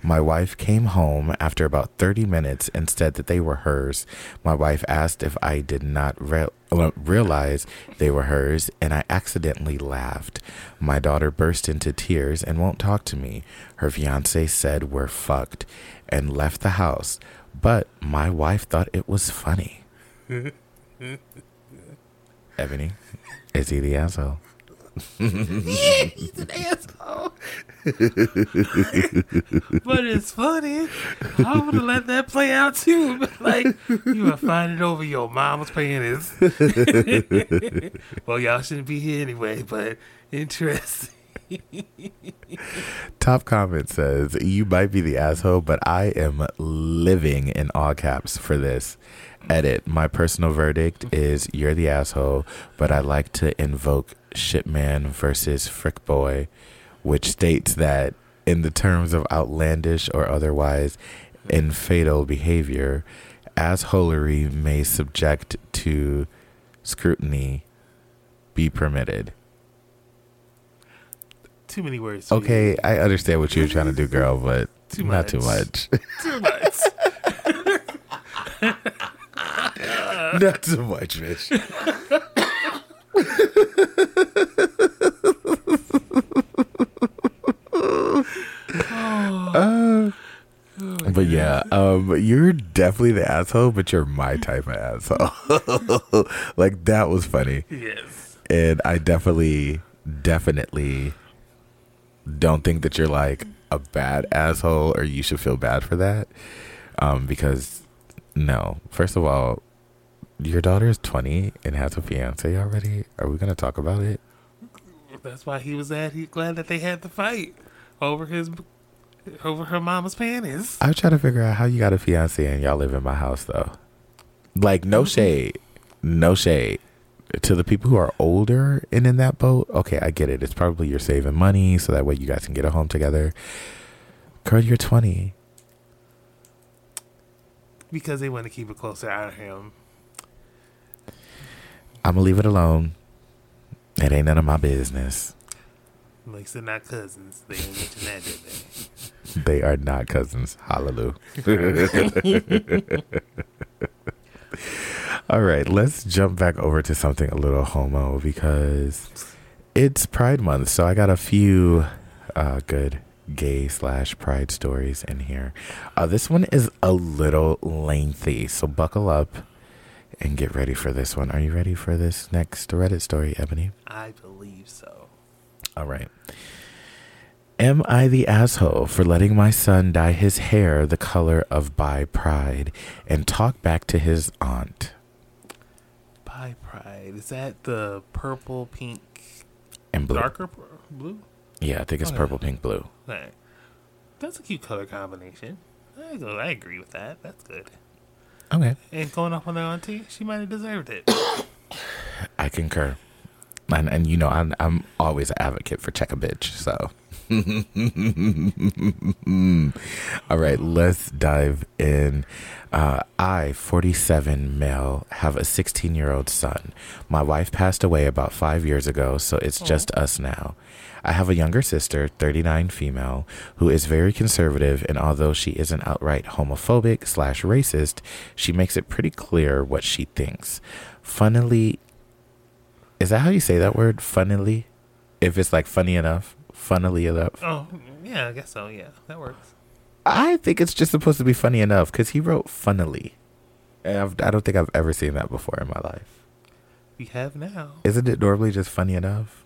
My wife came home after about 30 minutes and said that they were hers. My wife asked if I did not re- uh, realize they were hers, and I accidentally laughed. My daughter burst into tears and won't talk to me. Her fiance said we're fucked and left the house, but my wife thought it was funny. [LAUGHS] Ebony, is he the asshole? Yeah, he's an asshole. but it's funny. I'm gonna let that play out too. [LAUGHS] Like you would find it over your mama's panties. well, y'all shouldn't be here anyway, but interesting. Top comment says, You might be the asshole, but I am living in all caps for this. Edit. My personal verdict is you're the asshole, but I like to invoke Shipman versus Frick Boy, which states that in the terms of outlandish or otherwise infatal behavior, assholery may subject to scrutiny be permitted. Too many words. Okay, I understand what you're trying to do, [LAUGHS] girl, but Too not too much. Too much. [LAUGHS] [LAUGHS] [LAUGHS] not too much, bitch. [LAUGHS] Uh, but yeah, um, you're definitely the asshole, but you're my type of asshole. [LAUGHS] like that was funny, yes. and I definitely, definitely don't think that you're like a bad asshole or you should feel bad for that. Um, because no, first of all, your daughter is 20 and has a fiance already. Are we gonna talk about it? That's why he was at. He glad that they had the fight over his over her mama's panties. I'm trying to figure out how you got a fiance and y'all live in my house though. Like no mm-hmm. shade, no shade to the people who are older and in that boat. Okay, I get it. It's probably you're saving money so that way you guys can get a home together. Girl, you're 20. Because they want to keep it closer out of him. I'm gonna leave it alone. It ain't none of my business. Like they're not cousins. They didn't mention that, did they? [LAUGHS] They are not cousins. Hallelujah. [LAUGHS] All right, let's jump back over to something a little homo because it's Pride Month. So I got a few uh, good gay slash Pride stories in here. Uh, this one is a little lengthy, so buckle up and get ready for this one. Are you ready for this next Reddit story, Ebony? I believe so. All right. Am I the asshole for letting my son dye his hair the color of bi pride and talk back to his aunt? Bi Pride. Is that the purple, pink, And blue. darker pur- blue? Yeah, I think it's oh, Okay. purple, pink, blue. Right. That's a cute color combination. I go. I agree with that. That's good. Okay. And going off on the auntie, she might have deserved it. [COUGHS] I concur. And, and you know, I'm, I'm always an advocate for check a bitch. So, [LAUGHS] all right, let's dive in. Uh, I, 47 male, have a 16 year old son. My wife passed away about five years ago, so it's just us now. I have a younger sister, 39 female, who is very conservative, and although she isn't outright homophobic slash racist, she makes it pretty clear what she thinks. Funnily, is that how you say that word? Funnily? If it's like funny enough, funnily enough. oh, yeah, I guess so. Yeah, that works. I think it's just supposed to be funny enough because he wrote funnily. And I've, I don't think I've ever seen that before in my life. We have now. Isn't it normally just funny enough?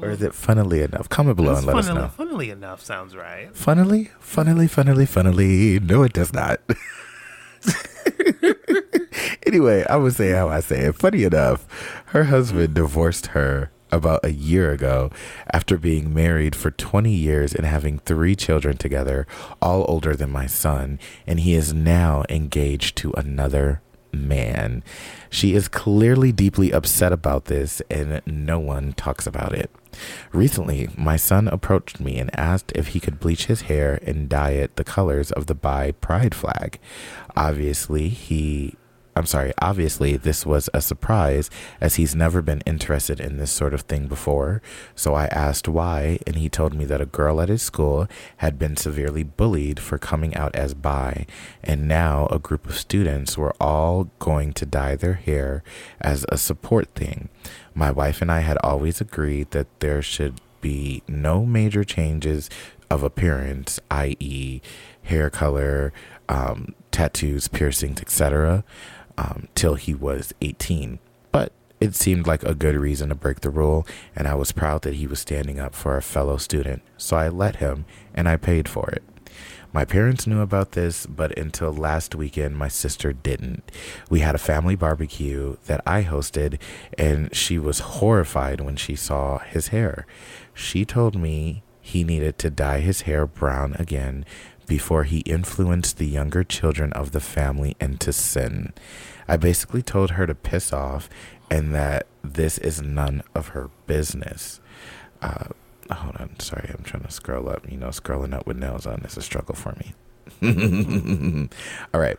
Or is it funnily enough? Comment below and let us know. funnily enough sounds right. Funnily, funnily, funnily, funnily. No, it does not. [LAUGHS] anyway, I would say how I say it. Funny enough, her husband divorced her about a year ago after being married for 20 years and having three children together, all older than my son, and he is now engaged to another man. She is clearly deeply upset about this, and no one talks about it. Recently, my son approached me and asked if he could bleach his hair and dye it the colors of the Bi Pride flag. Obviously, he I'm sorry, obviously, this was a surprise as he's never been interested in this sort of thing before. So I asked why, and he told me that a girl at his school had been severely bullied for coming out as bi, and now a group of students were all going to dye their hair as a support thing. My wife and I had always agreed that there should be no major changes of appearance, i.e., hair color, um, tattoos, piercings, etc um, till he was 18. But it seemed like a good reason to break the rule, and I was proud that he was standing up for a fellow student, so I let him and I paid for it. My parents knew about this, but until last weekend, my sister didn't. We had a family barbecue that I hosted, and she was horrified when she saw his hair. She told me he needed to dye his hair brown again before he influenced the younger children of the family into sin. I basically told her to piss off and that this is none of her business. Uh, hold on, sorry, I'm trying to scroll up. You know, scrolling up with nails on is a struggle for me. [LAUGHS] All right.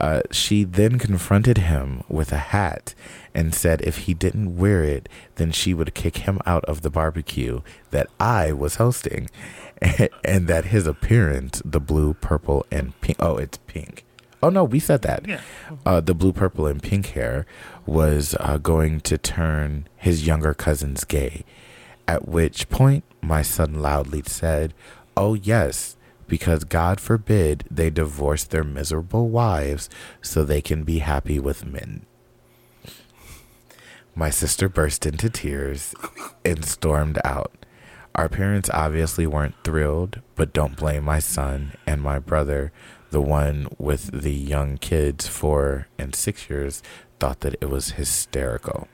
Uh, she then confronted him with a hat and said if he didn't wear it, then she would kick him out of the barbecue that I was hosting. [LAUGHS] and that his appearance, the blue, purple, and pink. Oh, it's pink. Oh no, we said that. Yeah. Uh, the blue, purple, and pink hair was uh, going to turn his younger cousins gay. At which point, my son loudly said, "Oh yes." Because God forbid they divorce their miserable wives so they can be happy with men. My sister burst into tears and stormed out. Our parents obviously weren't thrilled, but don't blame my son and my brother, the one with the young kids, four and six years, thought that it was hysterical.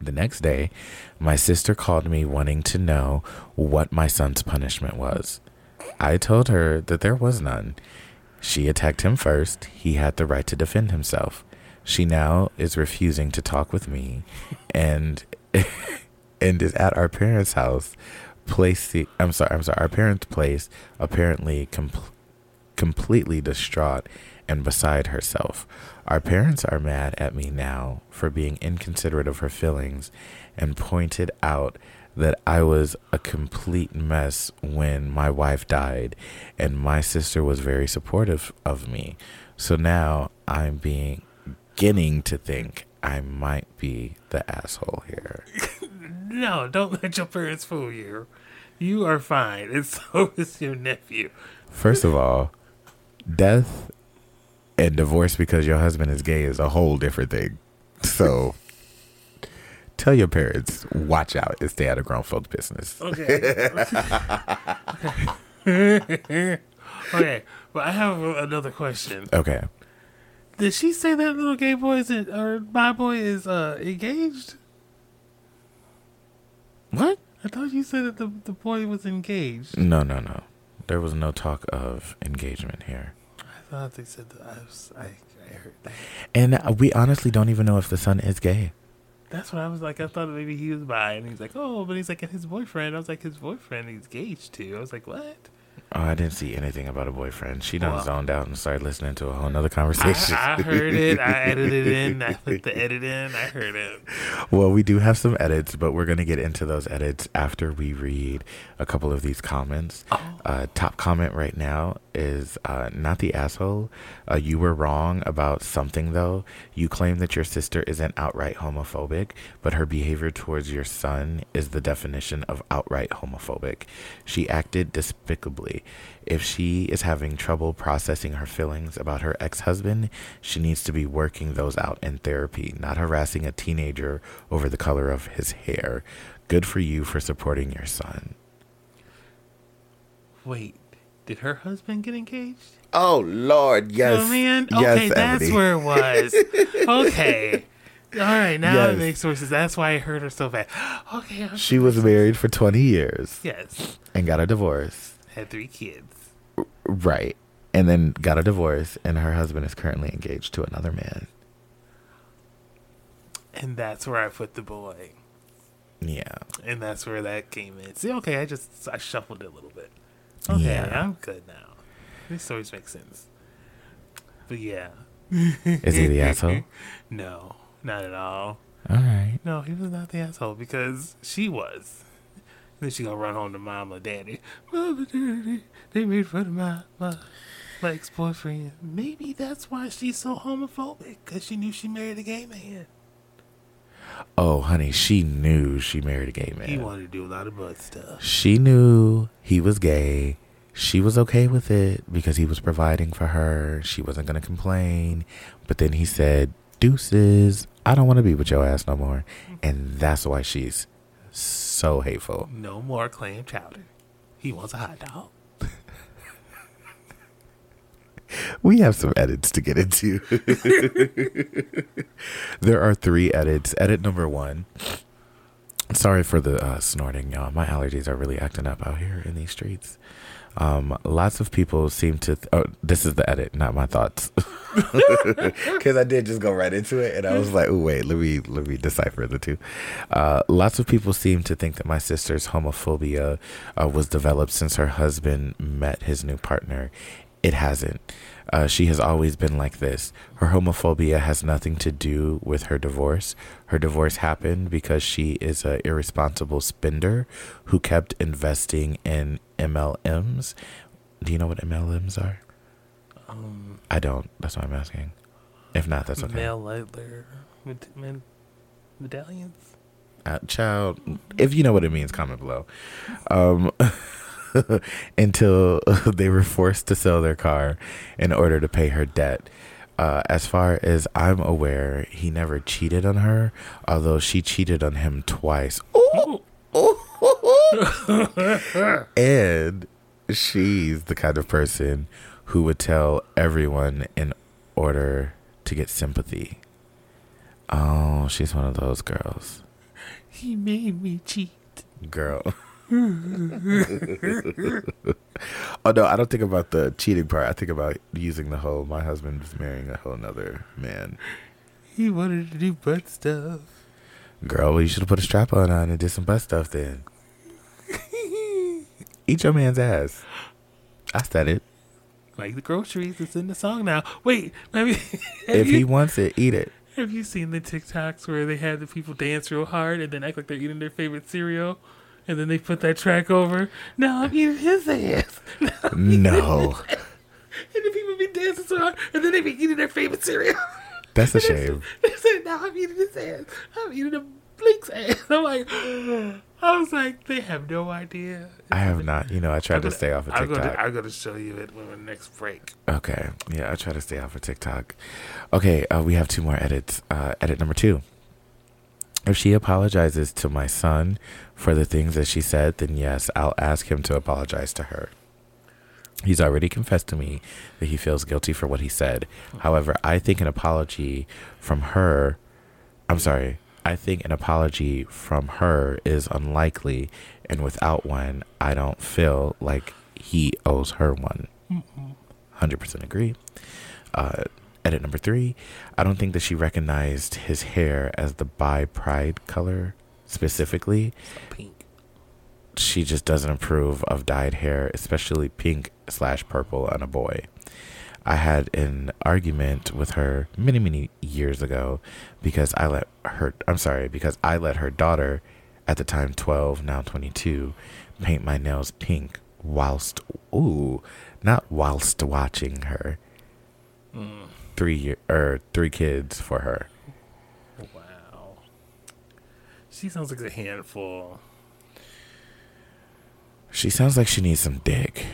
The next day, my sister called me wanting to know what my son's punishment was. I told her that there was none. She attacked him first. He had the right to defend himself. She now is refusing to talk with me and [LAUGHS] and is at our parents' house, place. I'm sorry. I'm sorry. Our parents' place, apparently com- completely distraught and beside herself. Our parents are mad at me now for being inconsiderate of her feelings, and pointed out that I was a complete mess when my wife died, and my sister was very supportive of me. So now I'm being beginning to think I might be the asshole here. [LAUGHS] No, don't let your parents fool you. You are fine, and [LAUGHS] so is your nephew. First of all, death and divorce because your husband is gay is a whole different thing. So [LAUGHS] tell your parents, watch out and stay out of grown folks' business. Okay. [LAUGHS] okay. okay. But I have another question. Okay. Did she say that little gay boy is or my boy is uh engaged? What? I thought you said that the the boy was engaged. No, no, no. There was no talk of engagement here. I thought they said that. I was I, I heard that. And we honestly don't even know if the son is gay. That's what I was like. I thought maybe he was bi, and he's like, oh, but he's like, and his boyfriend. I was like, his boyfriend he's engaged to. I was like, what? Oh, I didn't see anything about a boyfriend. She done Well- zoned out and started listening to a whole nother conversation. I heard it. I edited it in. I put the edit in. I heard it. Well, we do have some edits, but we're going to get into those edits after we read a couple of these comments. Uh, top comment right now is uh, not the asshole. Uh, you were wrong about something, though. You claim that your sister isn't outright homophobic, but her behavior towards your son is the definition of outright homophobic. She acted despicably. If she is having trouble processing her feelings about her ex husband, she needs to be working those out in therapy, not harassing a teenager over the color of his hair. Good for you for supporting your son. Wait, did her husband get engaged? Oh, Lord, oh, yes. Oh man. Okay, that's where it was. [LAUGHS] okay. All right, now Yes. it makes sense. That's why I heard her so bad. [GASPS] Okay. I'm She was married for 20 years Yes. and got a divorce. Had three kids. Right. and then got a divorce, and her husband is currently engaged to another man. And that's where I put the boy. Yeah. And that's where that came in. See, okay, I just I shuffled it a little bit. Okay, Yeah. I'm good now. These stories make sense. But yeah. Is he the [LAUGHS] asshole? No, not at all. All right. No, he was not the asshole because she was. Then she gonna run home to mama, daddy. Mama, daddy, they made fun of my my, my ex boyfriend. Maybe that's why she's so homophobic because she knew she married a gay man. Oh, honey, she knew she married a gay man. He wanted to do a lot of butt stuff. She knew he was gay. She was okay with it because he was providing for her. She wasn't going to complain. But then he said, Deuces, I don't want to be with your ass no more. And that's why she's so hateful. No more clam chowder. He wants a hot dog. [LAUGHS] We have some edits to get into. [LAUGHS] there are three edits. Edit number one. Sorry for the uh, snorting, y'all. My allergies are really acting up out here in these streets. Um, lots of people seem to. Th- oh, this is the edit, not my thoughts. [LAUGHS] [LAUGHS] Because I did just go right into it, and I was like, "Oh wait, let me let me decipher the two. Uh, lots of people seem to think that my sister's homophobia uh, was developed since her husband met his new partner. It hasn't. Uh, she has always been like this. Her homophobia has nothing to do with her divorce. Her divorce happened because she is a irresponsible spender who kept investing in MLMs. Do you know what MLMs are? Um, I don't. That's why I'm asking. If not, that's okay. Male med- medallions. Uh, child, if you know what it means, comment below. Um, [LAUGHS] [LAUGHS] until [LAUGHS] they were forced to sell their car in order to pay her debt. Uh, as far as I'm aware, he never cheated on her, although she cheated on him twice. [LAUGHS] and she's the kind of person who would tell everyone in order to get sympathy. Oh, she's one of those girls. He made me cheat. Girl. [LAUGHS] oh no, I don't think about the cheating part. I think about using the whole my husband was marrying a whole nother man. He wanted to do butt stuff. Girl, well, you should have put a strap on on and did some butt stuff then. [LAUGHS] Eat your man's ass. I said it. Like the groceries, it's in the song now. Wait, maybe [LAUGHS] If you, he wants it, eat it. have you seen the TikToks where they had the people dance real hard and then act like they're eating their favorite cereal? And then they put that track over. Now I'm eating his ass. [LAUGHS] No. And the people be dancing so hard, and then they be eating their favorite cereal. [LAUGHS] That's a shame. They said, "Now I'm eating his ass. I'm eating a Blink's ass." I'm like, [SIGHS] I was like, they have no idea. I have not. You know, I tried I'm to gonna- stay off of I'm TikTok. gonna, I'm gonna show you it when the next break. Okay. Yeah, I try to stay off of TikTok. Okay, uh, we have two more edits. Uh, edit number two. If she apologizes to my son for the things that she said, then yes, I'll ask him to apologize to her. He's already confessed to me that he feels guilty for what he said. However, I think an apology from her, I'm sorry, I think an apology from her is unlikely, and without one, I don't feel like he owes her one. 100% agree. Uh, edit number three, I don't think that she recognized his hair as the bi pride color specifically. Pink. She just doesn't approve of dyed hair, especially pink slash purple on a boy. I had an argument with her many, many years ago because I let her, I'm sorry, because I let her daughter, at the time 12, now 22, paint my nails pink whilst, ooh, not whilst watching her. Hmm. Three year, or three kids for her. Wow. She sounds like a handful. She sounds like she needs some dick.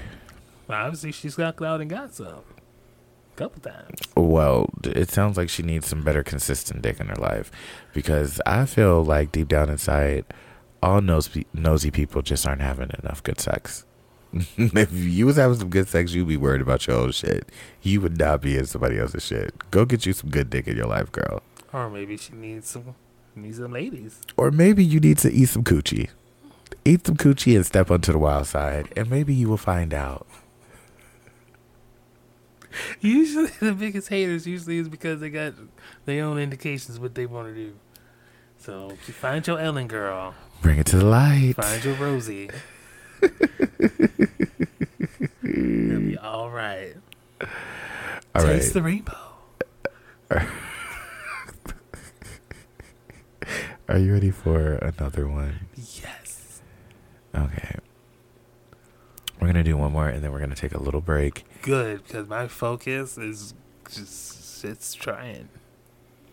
Well, obviously, she's got out and got some. A Couple times. Well, it sounds like she needs some better consistent dick in her life because I feel like deep down inside, all nosy, nosy people just aren't having enough good sex. [LAUGHS] if you was having some good sex, you'd be worried about your own shit. You would not be in somebody else's shit. Go get you some good dick in your life, girl. Or maybe she needs some needs some ladies. Or maybe you need to eat some coochie. Eat some coochie and step onto the wild side, and maybe you will find out. usually [LAUGHS] the biggest haters usually is because they got their own indications what they want to do. So you find your Ellen girl, Bring it to the light. find your Rosie. It'll be all right. All right. Taste the rainbow. [LAUGHS] Are you ready for another one? Yes. Okay. We're going to do one more and then we're going to take a little break. Good, because my focus is just it's trying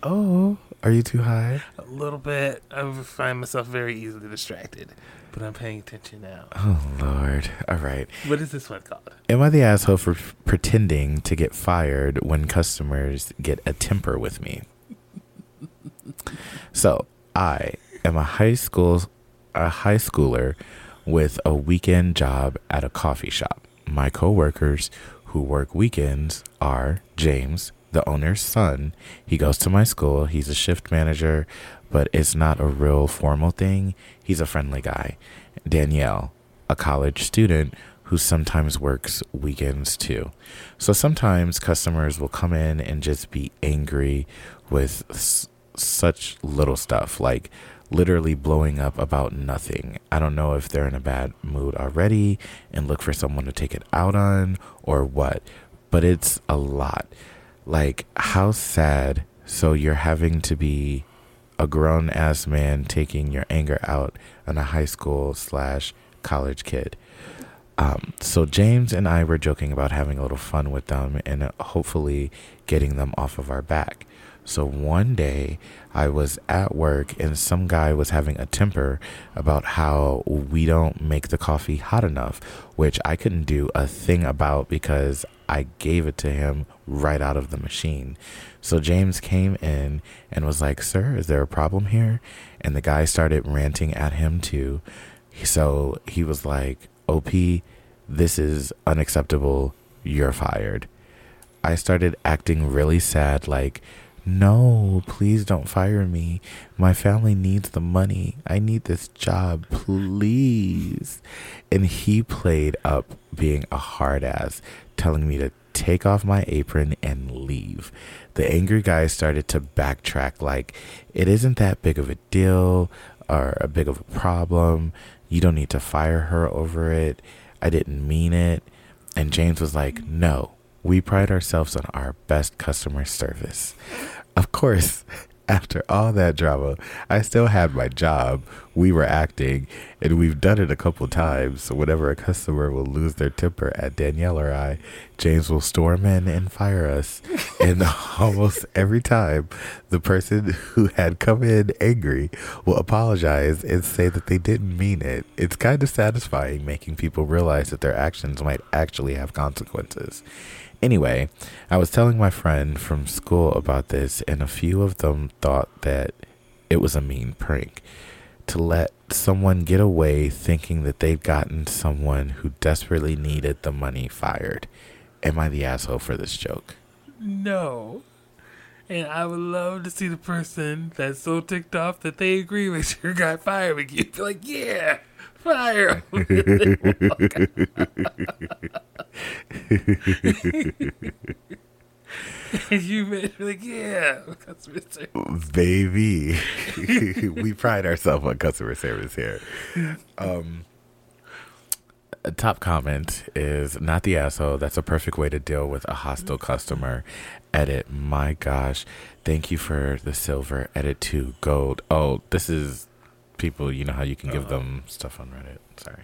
Oh, are you too high? a little bit. I find myself very easily distracted, but I'm paying attention now. Oh, Lord. All right. What is this one called? Am I the asshole for f- pretending to get fired when customers get a temper with me? [LAUGHS] so, I am a high school a high schooler with a weekend job at a coffee shop. My coworkers who work weekends are James, the owner's son. He goes to my school. He's a shift manager, but it's not a real formal thing. He's a friendly guy. Danielle, a college student who sometimes works weekends too. So sometimes customers will come in and just be angry with s- such little stuff, like literally blowing up about nothing. I don't know if they're in a bad mood already and look for someone to take it out on or what, but it's a lot. Like, how sad. So you're having to be a grown ass man taking your anger out on a high school slash college kid. Um, so James and I were joking about having a little fun with them and hopefully getting them off of our back. So one day I was at work and some guy was having a temper about how we don't make the coffee hot enough, which I couldn't do a thing about because I gave it to him right out of the machine. So James came in and was like, Sir, is there a problem here? And the guy started ranting at him too. So he was like, OP, this is unacceptable. You're fired. I started acting really sad, like, no, please don't fire me. My family needs the money. I need this job, please. And he played up being a hard ass, telling me to take off my apron and leave. The angry guy started to backtrack, like, it isn't that big of a deal or a big of a problem. You don't need to fire her over it. I didn't mean it. And James was like, no, we pride ourselves on our best customer service. Of course, after all that drama, I still had my job. We were acting, and we've done it a couple times. Whenever a customer will lose their temper at Danielle or I, James will storm in and fire us. and [LAUGHS] almost every time, the person who had come in angry will apologize and say that they didn't mean it. It's kind of satisfying making people realize that their actions might actually have consequences. Anyway, I was telling my friend from school about this, and a few of them thought that it was a mean prank to let someone get away thinking that they've gotten someone who desperately needed the money fired. Am I the asshole for this joke? No. And I would love to see the person that's so ticked off that they agree with your guy firing you. Be like, yeah, fire. [LAUGHS] you be like, yeah, customer service. Baby, [LAUGHS] we pride ourselves on customer service here. Um, a top comment is not the asshole. That's a perfect way to deal with a hostile customer. Edit. My gosh, thank you for the silver. Edit to gold. Oh, this is people. You know how you can give uh-huh. them stuff on Reddit. Sorry,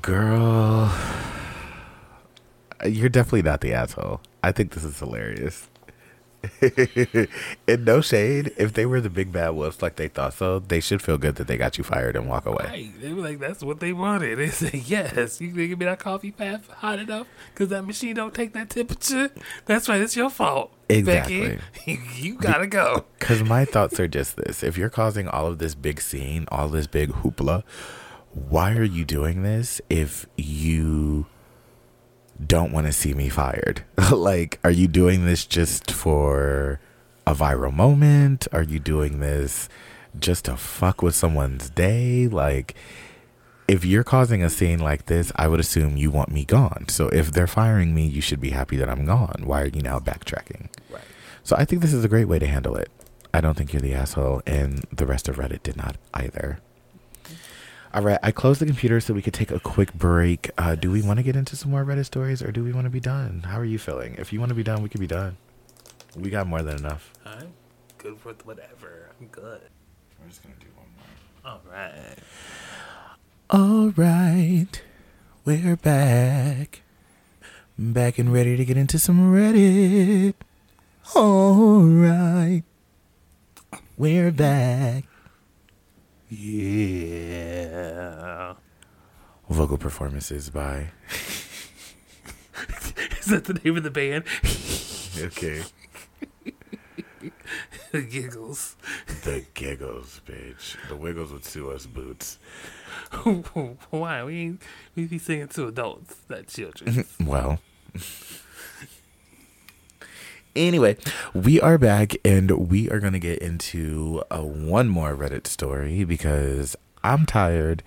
girl. [SIGHS] You're definitely not the asshole. I think this is hilarious. [LAUGHS] and no shade, if they were the big bad wolves like they thought so, they should feel good that they got you fired and walk away. Right. They were like, that's what they wanted. [LAUGHS] They said, yes, you can give me that coffee path hot enough because that machine don't take that temperature. That's right. It's your fault. Exactly. [LAUGHS] Becky. you gotta go. Because my thoughts are just this if you're causing all of this big scene, all this big hoopla, why are you doing this if you don't want to see me fired? [LAUGHS] like, are you doing this just for a viral moment? Are you doing this just to fuck with someone's day? Like, if you're causing a scene like this, I would assume you want me gone. So if they're firing me, you should be happy that I'm gone. Why are you now backtracking? Right. So I think this is a great way to handle it. I don't think you're the asshole, and the rest of Reddit did not either. All right, I closed the computer so we could take a quick break. Uh, do we want to get into some more Reddit stories, or do we want to be done? How are you feeling? If you want to be done, we could be done. We got more than enough. I'm good with whatever. I'm good. We're just gonna do one more. All right. All right, we're back. Back and ready to get into some Reddit. All right, we're back. Yeah. Vocal performances by. [LAUGHS] Is that the name of the band? [LAUGHS] Okay. The giggles. The giggles, bitch. The wiggles would sue us boots. [LAUGHS] Why? We we be singing to adults, not children. Well. Anyway, we are back and we are going to get into a one more Reddit story because I'm tired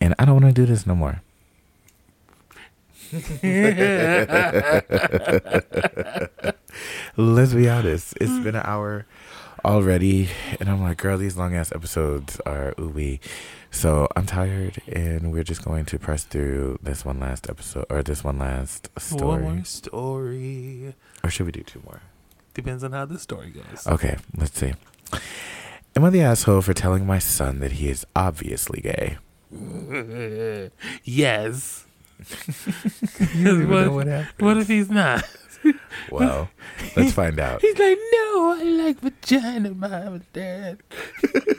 and I don't want to do this no more. [LAUGHS] [LAUGHS] Let's be honest. It's been an hour already, and I'm like, girl, these long ass episodes are ooey. So I'm tired, and we're just going to press through this one last episode or this one last story. One more story. Or should we do two more? Depends on how the story goes. Okay, let's see. Am I the asshole for telling my son that he is obviously gay? [LAUGHS] yes. [LAUGHS] You even what, know what happened. what if he's not? Well, let's find out. He's like, no, I like vagina, mom and dad.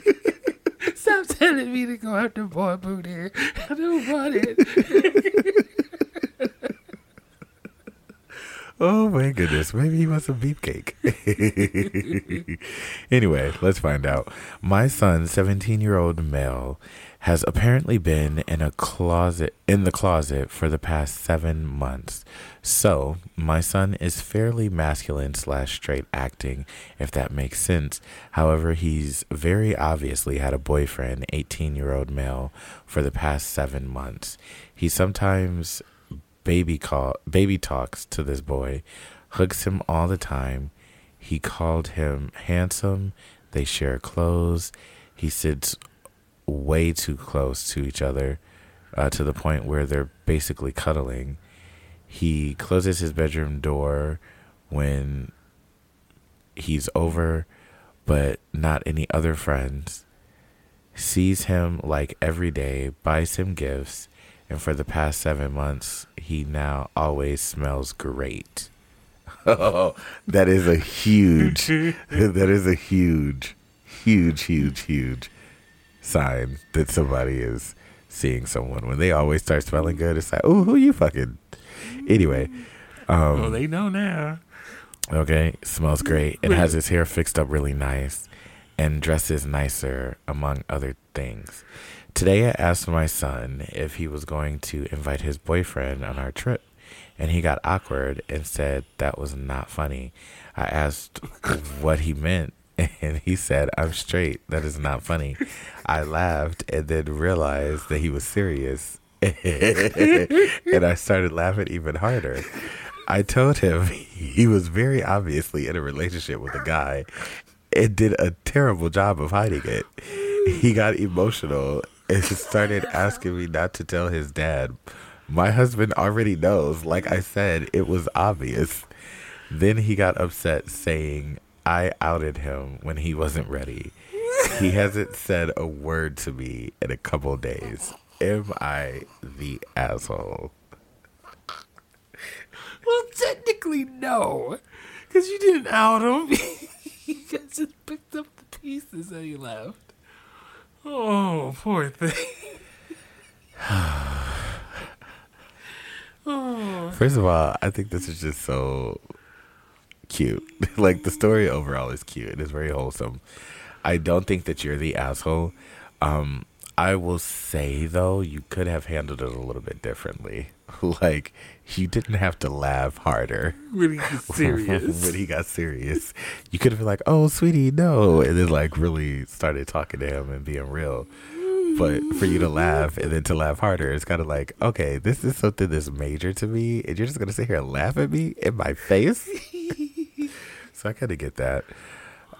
[LAUGHS] Stop telling me to go after boy booty. I don't want it. Oh my goodness. Maybe he wants a beef cake. [LAUGHS] anyway, let's find out. My son, 17 year old male, has apparently been in a closet in the closet for the past seven months. So my son is fairly masculine slash straight acting, if that makes sense. However, he's very obviously had a boyfriend, 18 year old male, for the past seven months. He sometimes baby call baby talks to this boy, hugs him all the time. He called him handsome. They share clothes. He sits way too close to each other, uh, to the point where they're basically cuddling. He closes his bedroom door when he's over, but not any other friends. Sees him like every day, buys him gifts, and for the past seven months, he now always smells great. [LAUGHS] Oh, that is a huge, [LAUGHS] that is a huge, huge, huge, huge sign that somebody is seeing someone. When they always start smelling good, it's like, oh, who you fucking? Anyway, um, well, they know now. Okay, smells great and has his hair fixed up really nice and dresses nicer, among other things. Today, I asked my son if he was going to invite his boyfriend on our trip, and he got awkward and said that was not funny. I asked what he meant, and he said, I'm straight. That is not funny. I laughed and then realized that he was serious. [LAUGHS] and I started laughing even harder. I told him he was very obviously in a relationship with a guy and did a terrible job of hiding it. He got emotional and started asking me not to tell his dad. My husband already knows. Like I said, it was obvious. Then he got upset saying I outed him when he wasn't ready. He hasn't said a word to me in a couple days. Am I the asshole? Well, technically, no. Because you didn't out him. [LAUGHS] you guys just picked up the pieces and you left. Oh, poor thing. [SIGHS] [SIGHS] oh. First of all, I think this is just so cute. [LAUGHS] like the story overall is cute. It is very wholesome. I don't think that you're the asshole. Um, I will say though, you could have handled it a little bit differently. [LAUGHS] like you didn't have to laugh harder [LAUGHS] When he was serious. when he got serious. You could have been like, "Oh, sweetie, no," and then like really started talking to him and being real. but for you to laugh and then to laugh harder, it's kind of like, okay, this is something that's major to me, and you're just gonna sit here and laugh at me in my face. So I kind of get that.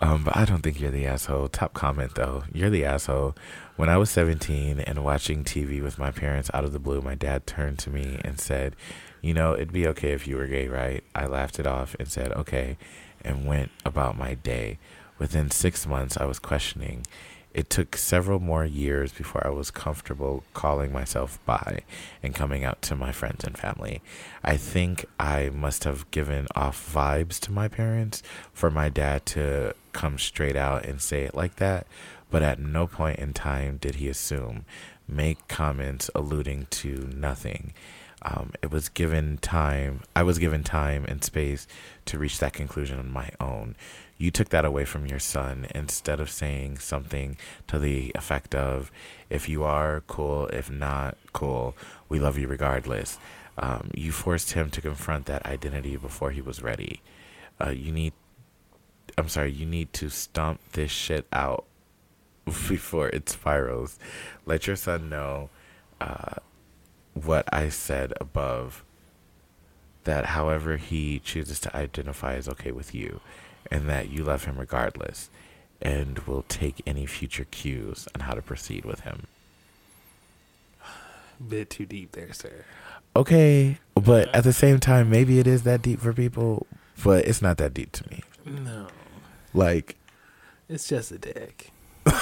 Um, but I don't think you're the asshole. Top comment though, you're the asshole. When I was 17 and watching TV with my parents out of the blue, my dad turned to me and said, "You know, it'd be okay if you were gay, right?" I laughed it off and said, "Okay," and went about my day. Within six months, I was questioning. It took several more years before I was comfortable calling myself bi and coming out to my friends and family. I think I must have given off vibes to my parents for my dad to come straight out and say it like that, but at no point in time did he assume, make comments alluding to nothing. Um, it was given time, I was given time and space to reach that conclusion on my own you took that away from your son instead of saying something to the effect of, if you are cool, if not cool, we love you regardless. Um, you forced him to confront that identity before he was ready. Uh, you need, I'm sorry, you need to stomp this shit out [LAUGHS] before it spirals. Let your son know uh, what I said above. That however he chooses to identify is okay with you and that you love him regardless and will take any future cues on how to proceed with him. [SIGHS] Bit too deep there, sir. Okay, but at the same time, maybe it is that deep for people, but it's not that deep to me. No, Like, it's just a dick. [LAUGHS]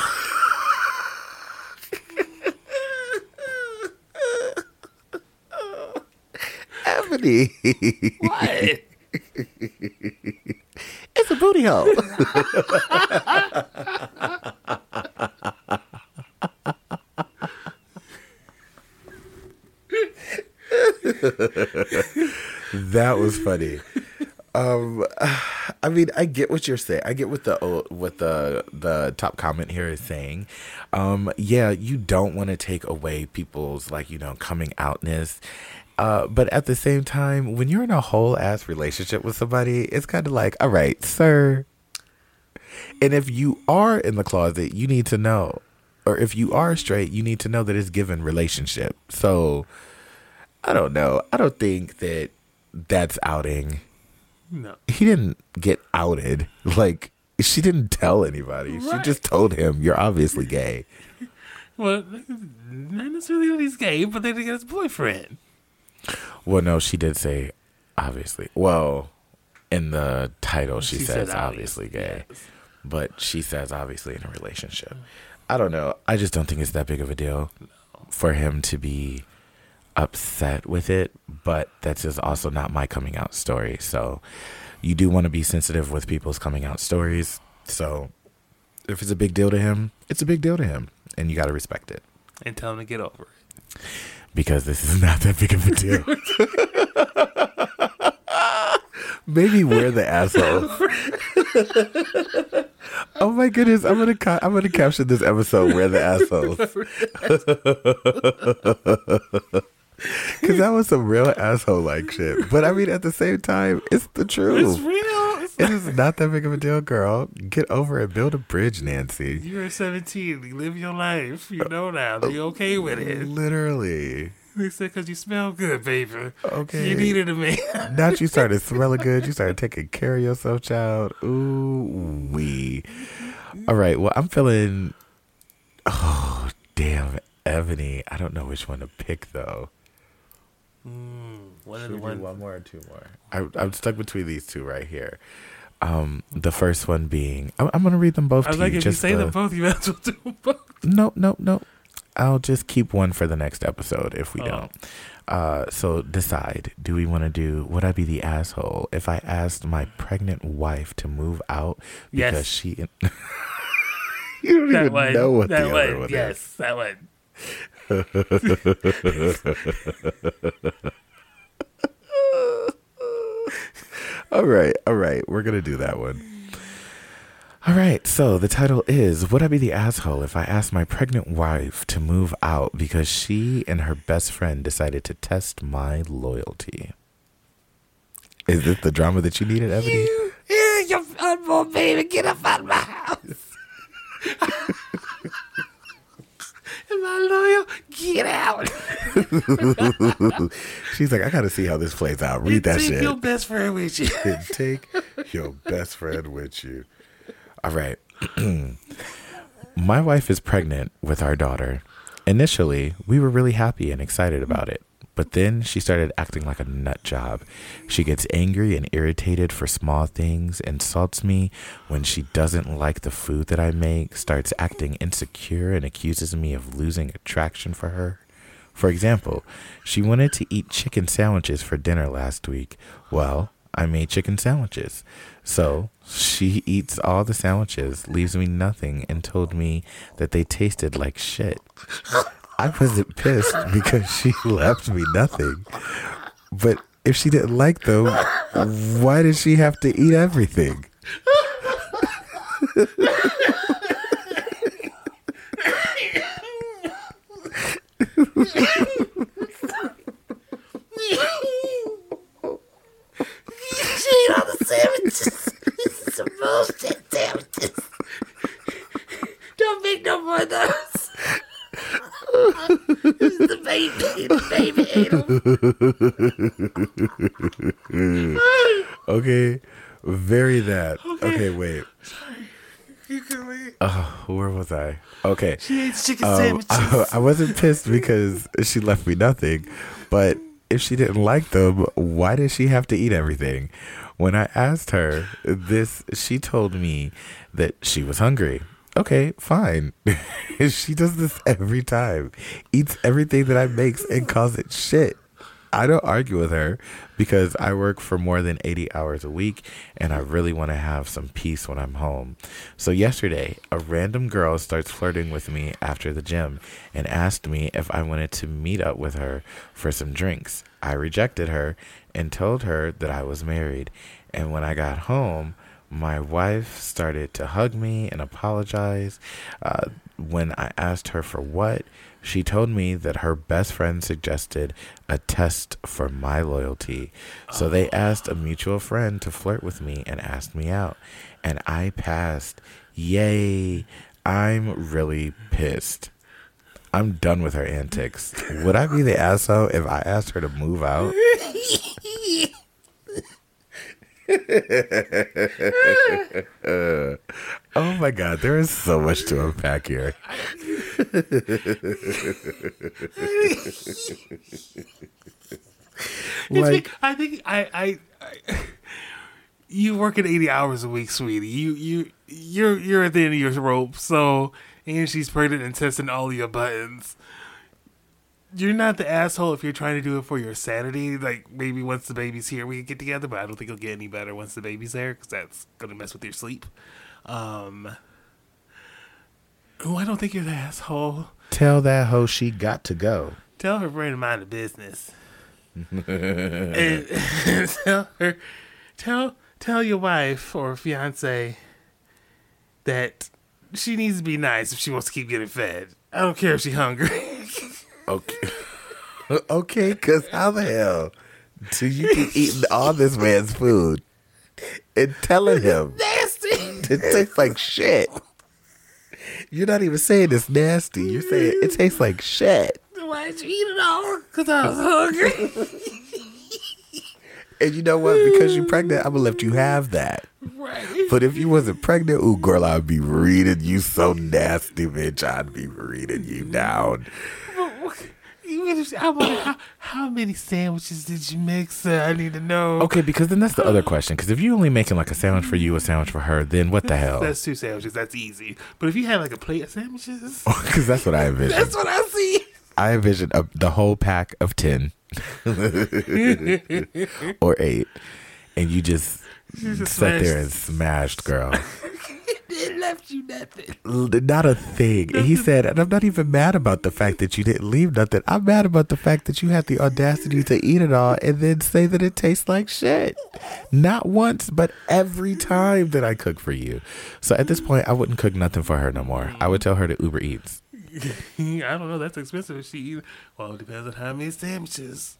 Ebony, What? [LAUGHS] it's a booty hole. that was funny. Um, I mean, I get what you're saying. I get what the what the the top comment here is saying. Um, yeah, you don't want to take away people's like you know coming outness. Uh, but at the same time, when you're in a whole ass relationship with somebody, it's kind of like, all right, sir. And if you are in the closet, you need to know, or if you are straight, you need to know that it's given relationship. So, I don't know. I don't think that that's outing No. he didn't get outed. [LAUGHS] Like she didn't tell anybody. She just told him, "You're obviously gay." [LAUGHS] Well, not necessarily that he's gay, but they got his boyfriend. Well, no, she did say obviously. Well, in the title, she, She says obviously obviously, gay, yes. but she says obviously in a relationship. I don't know. I just don't think it's that big of a deal for him to be upset with it. But that's just also not my coming out story. So you do want to be sensitive with people's coming out stories. So if it's a big deal to him, it's a big deal to him, and you got to respect it. And tell him to get over it. Because this is not that big of a deal. [LAUGHS] Maybe we're the asshole. oh my goodness! I'm gonna ca- I'm gonna caption this episode. We're the assholes [LAUGHS] because that was some real asshole like shit. But I mean, at the same time, it's the truth. It's real. It's not that big of a deal, girl. Get over it. Build a bridge, Nancy. You're 17. You live your life. You know now. You're uh, okay with it. Literally. They said because you smell good, baby. Okay. You needed a man. Not you started smelling good. You started taking care of yourself, child. Ooh wee. All right. Well, I'm feeling. Oh damn, Ebony. I don't know which one to pick though. One of Should the we do one more or two more? I, I'm stuck between these two right here. Um, the first one being, I'm, I'm gonna read them both I was to like, you. if you just say to- them both, you might as well do them both. No, no, no. I'll just keep one for the next episode if we Oh. don't. Uh, so decide. Do we want to do? Would I be the asshole if I asked my pregnant wife to move out because Yes. she? [LAUGHS] [LAUGHS] you don't That even one. know what that the one. other one yes, is. that one. [LAUGHS] All right, all right. We're gonna do that one. All right. So the title is "Would I be the asshole if I asked my pregnant wife to move out because she and her best friend decided to test my loyalty?" Is this the drama that you needed, Ebony? Yeah, you unborn baby, get up out of my house. [LAUGHS] Am my loyal. Get out. [LAUGHS] She's like, I got to see how this plays out. Read that Take shit. Take your best friend with you. [LAUGHS] and take your best friend with you. All right. [CLEARS THROAT] My wife is pregnant with our daughter. Initially, we were really happy and excited about it. But then she started acting like a nut job. She gets angry and irritated for small things, insults me when she doesn't like the food that I make, starts acting insecure, and accuses me of losing attraction for her. For example, she wanted to eat chicken sandwiches for dinner last week. Well, I made chicken sandwiches. So she eats all the sandwiches, leaves me nothing, and told me that they tasted like shit. I wasn't pissed because she [LAUGHS] left me nothing. But if she didn't like them, why did she have to eat everything? She ate all the sandwiches. Some bullshit sandwiches. Don't make no more of those. This is the baby. The baby. Okay, very that. Okay, wait. Sorry. You can leave. Oh, where was I? Okay. She ate chicken Um, sandwiches. I, [LAUGHS] I wasn't pissed because she left me nothing, but if she didn't like them, why did she have to eat everything? When I asked her this, she told me that she was hungry. Okay, fine. [LAUGHS] she does this every time. Eats everything that I makes and calls it shit. I don't argue with her because I work for more than 80 hours a week and I really want to have some peace when I'm home. So, yesterday, a random girl starts flirting with me after the gym and asked me if I wanted to meet up with her for some drinks. I rejected her and told her that I was married. And when I got home, my wife started to hug me and apologize. Uh, when I asked her for what, she told me that her best friend suggested a test for my loyalty. So they asked a mutual friend to flirt with me and asked me out. And I passed. Yay. I'm really pissed. I'm done with her antics. Would I be the asshole if I asked her to move out? [LAUGHS] Oh my god, there is so much to unpack here. Like I think I, I, I you work at eighty hours a week, sweetie. You you you're you're at the end of your rope. So and she's pregnant and testing all your buttons. You're not the asshole if you're trying to do it for your sanity. Like maybe once the baby's here, we can get together. But I don't think it'll get any better once the baby's there because that's gonna mess with your sleep. Um, oh, I don't think you're the asshole. tell that hoe she got to go. Tell her friend to mind the business. [LAUGHS] and, [LAUGHS] tell her, tell tell your wife or fiance that she needs to be nice if she wants to keep getting fed. I don't care if she's hungry. [LAUGHS] Okay. [LAUGHS] okay, cause how the hell do you keep eating all this man's food and telling him Nasty. [LAUGHS] it tastes like shit? You're not even saying it's nasty. You're saying it tastes like shit. Why did you eat it all? Cause I was hungry. [LAUGHS] And you know what? Because you're pregnant, I'm gonna let you have that. right. But if you wasn't pregnant, ooh, girl, I'd be reading you so nasty, bitch. I'd be reading you down. I wonder how, how many sandwiches did you make, sir? I need to know. Okay, because then that's the other question. Because if you're only making like a sandwich for you, a sandwich for her, then what the hell? That's two sandwiches. That's easy. But if you had like a plate of sandwiches, [LAUGHS] Because that's what I [LAUGHS] envision. that's what I see. I envision a, the whole pack of 10 [LAUGHS] or 8. And you just, just sat there and smashed- smashed, girl. It left you nothing. Not a thing. And he said, and I'm not even mad about the fact that you didn't leave nothing. I'm mad about the fact that you had the audacity to eat it all and then say that it tastes like shit. Not once, but every time that I cook for you. So at this point, I wouldn't cook nothing for her no more. I would tell her to Uber Eats. [LAUGHS] I don't know. That's expensive. If she eat, well, it depends on how many sandwiches.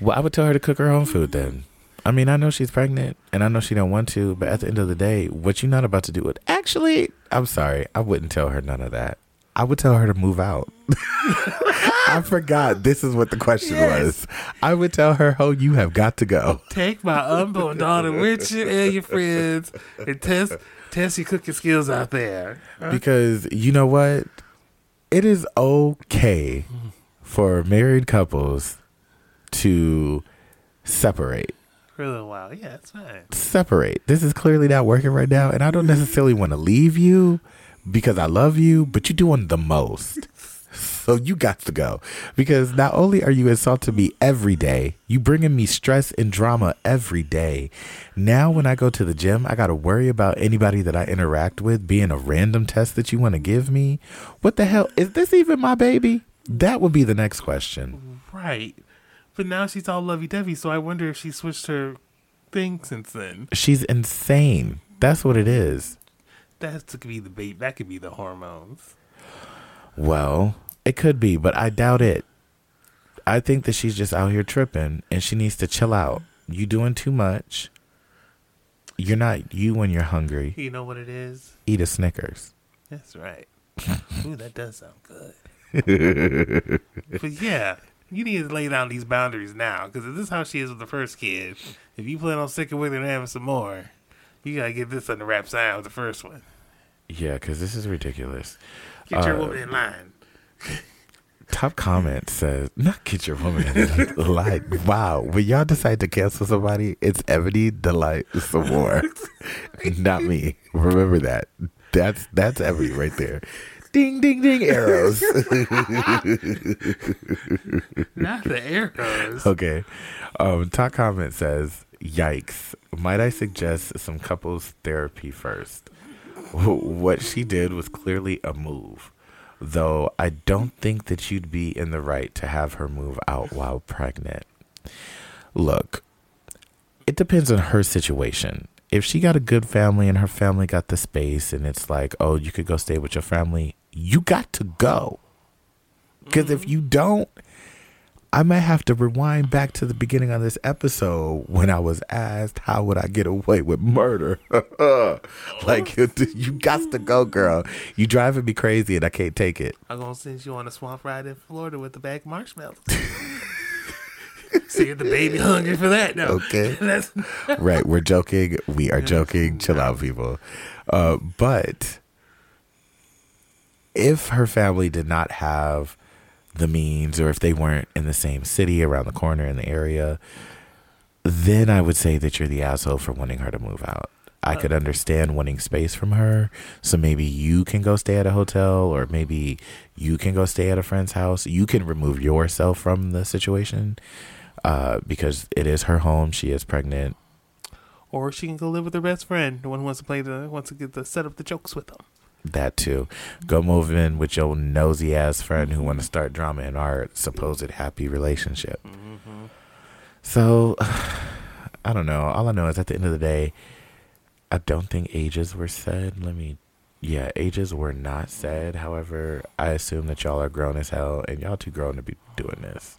Well, I would tell her to cook her own food then. I mean, I know she's pregnant and I know she don't want to, but at the end of the day, what you not about to do it. Actually, I'm sorry. I wouldn't tell her none of that. I would tell her to move out. [LAUGHS] I forgot this is what the question Yes. was. I would tell her, "Oh, you have got to go." Take my unborn daughter with you and your friends and test test your cooking skills out there. Because you know what? It is okay mm. for married couples to separate. For a little while. Yeah, it's fine. Separate. This is clearly not working right now, and I don't necessarily want to leave you because I love you, but you're doing the most. So you got to go because not only are you insulting me every day, you bringing me stress and drama every day. Now when I go to the gym, I got to worry about anybody that I interact with being a random test that you want to give me. What the hell is this even my baby? That would be the next question. Right. But now she's all lovey dovey, so I wonder if she switched her thing since then. She's insane. That's what it is. That could be the bait. That could be the hormones. Well, it could be, but I doubt it. I think that she's just out here tripping and she needs to chill out. You doing too much. You're not you when you're hungry. You know what it is? Eat a Snickers. That's right. [LAUGHS] Ooh, that does sound good. [LAUGHS] but yeah, you need to lay down these boundaries now, because this is how she is with the first kid, if you plan on sticking with her and having some more, you gotta get this under wraps down with the first one. Yeah, because this is ridiculous. Get your Uh, woman in line. Top comment says, not get your woman in [LAUGHS] line. Wow. When y'all decide to cancel somebody, it's Ebony Delight some more. [LAUGHS] not me. Remember that. That's that's Ebony right there. Ding ding ding arrows. [LAUGHS] Not the arrows. Okay. Um, top comment says, "Yikes! Might I suggest some couples therapy first? [LAUGHS] What she did was clearly a move, though. I don't think that you'd be in the right to have her move out while pregnant. Look, it depends on her situation. If she got a good family and her family got the space, and it's like, oh, you could go stay with your family, you got to go. Because if you don't." I might have to rewind back to the beginning of this episode when I was asked how would I get away with murder. [LAUGHS] like you, [LAUGHS] you got to go, girl. You driving me crazy and I can't take it. I'm gonna send you on a swamp ride in Florida with the bag of marshmallows. [LAUGHS] See if the baby hungry for that. No. Okay. Right, we're joking. We are joking. Chill out, people. Uh, but if her family did not have the means, or if they weren't in the same city around the corner in the area, then I would say that you're the asshole for wanting her to move out. I could understand wanting space from her. So maybe you can go stay at a hotel, or maybe you can go stay at a friend's house. You can remove yourself from the situation uh, because it is her home. She is pregnant. or she can go live with her best friend, the one who wants to play the wants to get the set up the jokes with them. That too. Go move in with your nosy ass friend who want to start drama in our supposed happy relationship. Mm-hmm. So, [SIGHS] I don't know. All I know is at the end of the day, I don't think ages were said. Let me, yeah, ages were not said. However, I assume that y'all are grown as hell and y'all too grown to be doing this.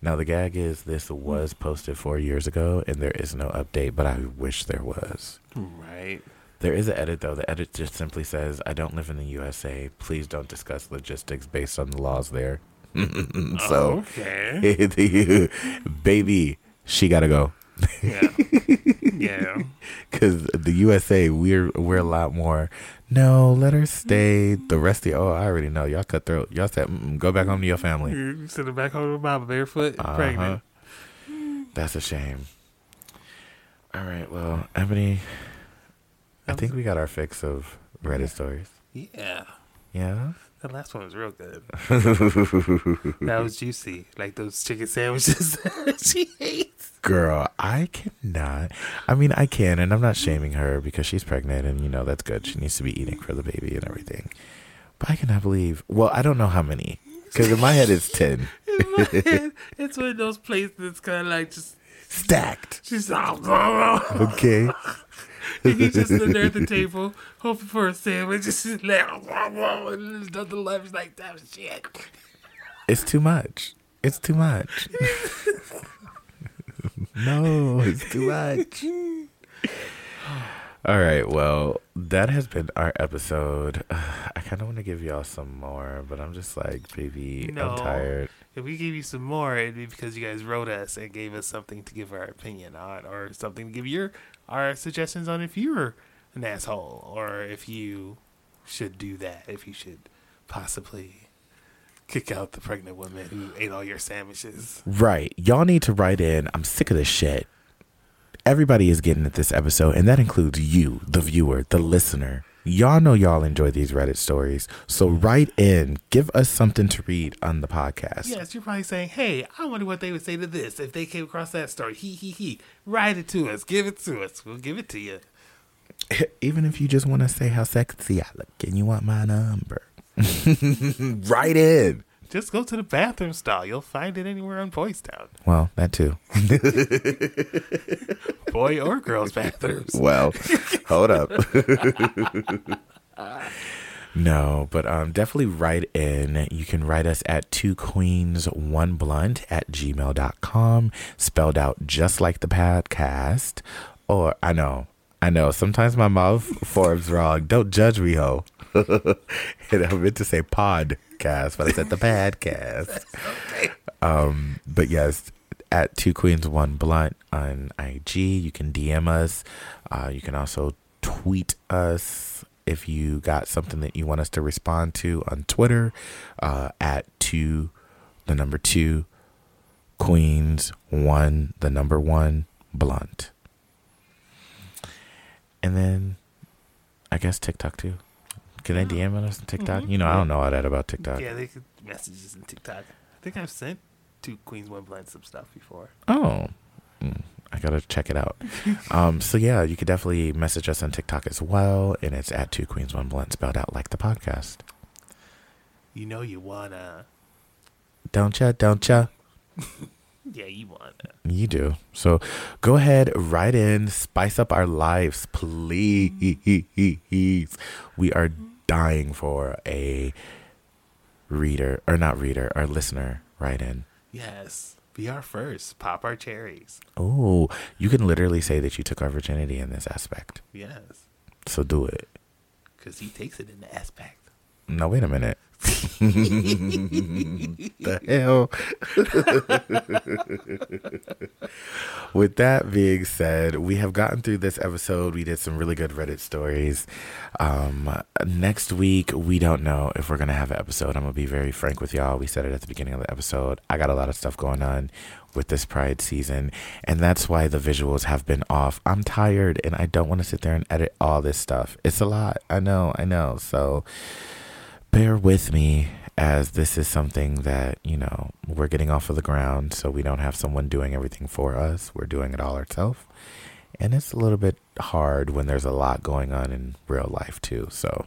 Now, the gag is this was posted four years ago and there is no update, but I wish there was. Right. There is an edit though. The edit just simply says, "I don't live in the USA. Please don't discuss logistics based on the laws there." [LAUGHS] so, Okay. [LAUGHS] baby, she gotta go Yeah. yeah. [LAUGHS] because the USA we're we're a lot more. No, let her stay. The rest of the oh, I already know. Y'all cutthroat. Y'all said, Mm-mm, "Go back home to your family." You sitting back home with mama barefoot, Uh-huh. pregnant. That's a shame. All right, well, Ebony, I think we got our fix of Reddit stories. Yeah. Yeah. The last one was real good. [LAUGHS] that was juicy. Like those chicken sandwiches she hates. Girl, I cannot. I mean, I can, and I'm not shaming her because she's pregnant, and you know that's good. She needs to be eating for the baby and everything. But I cannot believe. Well, I don't know how many because in my head it's [LAUGHS] ten In my head, it's one of those places that's kind of like just stacked. she's all [LAUGHS] Okay, [LAUGHS] and he's just sitting there at the table hoping for a sandwich. [LAUGHS] Just sitting there, and there's nothing left. He's like, that shit. it's too much. It's too much. [LAUGHS] no, it's too much. All right. Well, that has been our episode. [SIGHS] I kind of want to give y'all some more, but I'm just like, baby, No. I'm tired. If we give you some more, it'd be because you guys wrote us and gave us something to give our opinion on, or something to give your our suggestions on if you're an asshole, or if you should do that, if you should possibly kick out the pregnant woman who ate all your sandwiches. Right. Y'all need to write in. I'm sick of this shit. Everybody is getting at this episode, and that includes you, the viewer, the listener. Y'all know y'all enjoy these Reddit stories. So write in. Give us something to read on the podcast. Yes, you're probably saying, "Hey, I wonder what they would say to this if they came across that story." He he he. Write it to us. Give it to us. We'll give it to you. [LAUGHS] Even if you just want to say how sexy I look and you want my number. [LAUGHS] write in. Just go to the bathroom stall. You'll find it anywhere on Boys Town, Well, that too. [LAUGHS] boy or girls' bathrooms. Well, [LAUGHS] hold up. no, but um, definitely write in. You can write us at two queens one blunt at gmail.com, spelled out just like the podcast. Or I know, I know, sometimes my mouth forms wrong. Don't judge me, ho. [LAUGHS] and I meant to say podcast, but I said the podcast. [LAUGHS] Um, but yes, at two queens one blunt on IG. You can DM us. Uh, you can also tweet us if you got something that you want us to respond to on Twitter uh, at two, the number two, queens one, the number one blunt. And then I guess TikTok too. Can they DM us on TikTok? You know, I don't know all that about TikTok. Yeah, they could messages on TikTok. I think I've sent two Queens One Blunt some stuff before. Oh, Mm, I gotta check it out. [LAUGHS] um, so yeah, you could definitely message us on TikTok as well, and it's at Two Queens One Blunt, spelled out like the podcast. You know you wanna. Don't ya? Don't ya? [LAUGHS] Yeah, you wanna. You do. So go ahead, write in, spice up our lives, please. We are dying for a reader, or not reader, or listener. Write in. Yes. Be our first. Pop our cherries. Oh, you can literally say that you took our virginity in this aspect. Yes. So do it. Because he takes it in the aspect. No, wait a minute. [LAUGHS] the hell? With that being said, we have gotten through this episode. We did some really good Reddit stories. Um, next week, we don't know if we're going to have an episode. I'm going to be very frank with y'all. We said it at the beginning of the episode. I got a lot of stuff going on with this Pride season, and that's why the visuals have been off. I'm tired and I don't want to sit there and edit all this stuff. It's a lot. I know, I know. So, bear with me as this is something that you know we're getting off of the ground so we don't have someone doing everything for us. We're doing it all ourselves and it's a little bit hard when there's a lot going on in real life too. So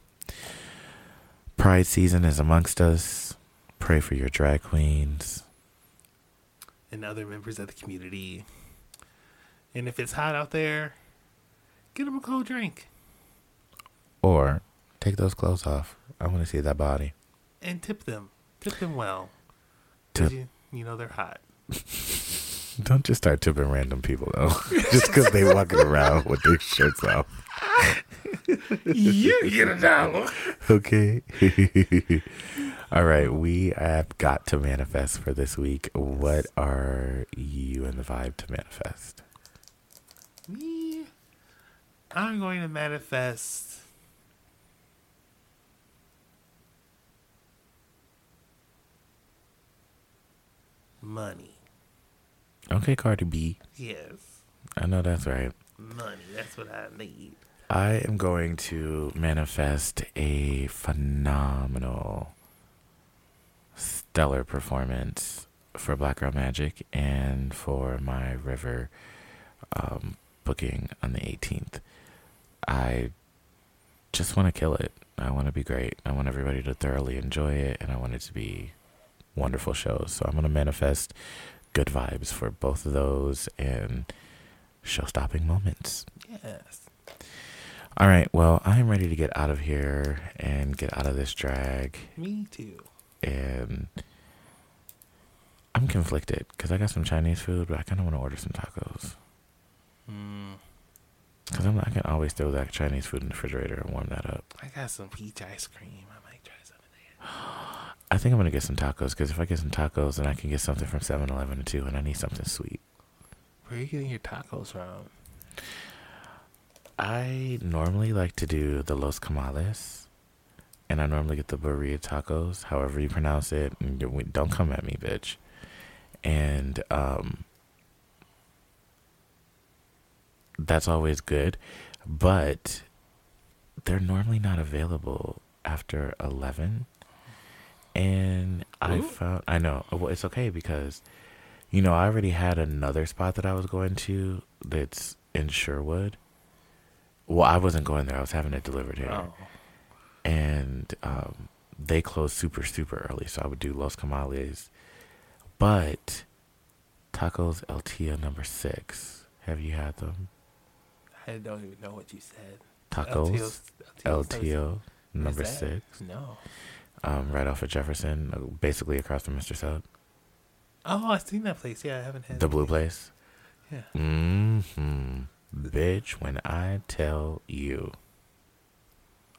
pride season is amongst us. Pray for your drag queens. And other members of the community. And if it's hot out there, get them a cold drink. or take those clothes off i want to see that body And tip them. Tip them well. Tip. You, you know they're hot. [LAUGHS] don't just start tipping random people though [LAUGHS] just because they walking around with their shirts off [LAUGHS] you get a dollar. Okay. All right, we have got to manifest for this week. What are you and the vibe to manifest? Me, I'm going to manifest money. Okay, Cardi B. Yes, I know that's right. money. That's what I need. I am going to manifest a phenomenal, stellar performance for Black Girl Magic and for my River um, booking on the 18th. I just want to kill it. I want to be great. I want everybody to thoroughly enjoy it, and I want it to be wonderful shows. So I'm going to manifest good vibes for both of those and show stopping moments. Yes. All right. Well, I am ready to get out of here and get out of this drag. Me too. And I'm conflicted because I got some Chinese food, but I kind of want to order some tacos. Mm. Because I'm I can always throw that Chinese food in the refrigerator and warm that up. I got some peach ice cream. I might try some of that. [GASPS] [GASPS] [GASPS] I think I'm gonna get some tacos because if I get some tacos, then I can get something from 7-Eleven too, and I need something sweet. Where are you getting your tacos from? I normally like to do the Los Comales, and I normally get the birria tacos, however you pronounce it. Don't come at me, bitch. And um, that's always good, but they're normally not available after eleven. And I Ooh. found I know well it's okay because you know I already had another spot that I was going to that's in Sherwood. Well, I wasn't going there. I was having it delivered here, Oh. and um, they closed super super early, so I would do Los Comales. But tacos El Tio number six. Have you had them? I don't even know what you said. Tacos El. Tio number six. No. Um, right off of Jefferson, uh, basically across from Mr. Sub, Oh, I've seen that place. Yeah, I haven't had the blue place. Yeah. Mm-hmm. Bitch, when I tell you,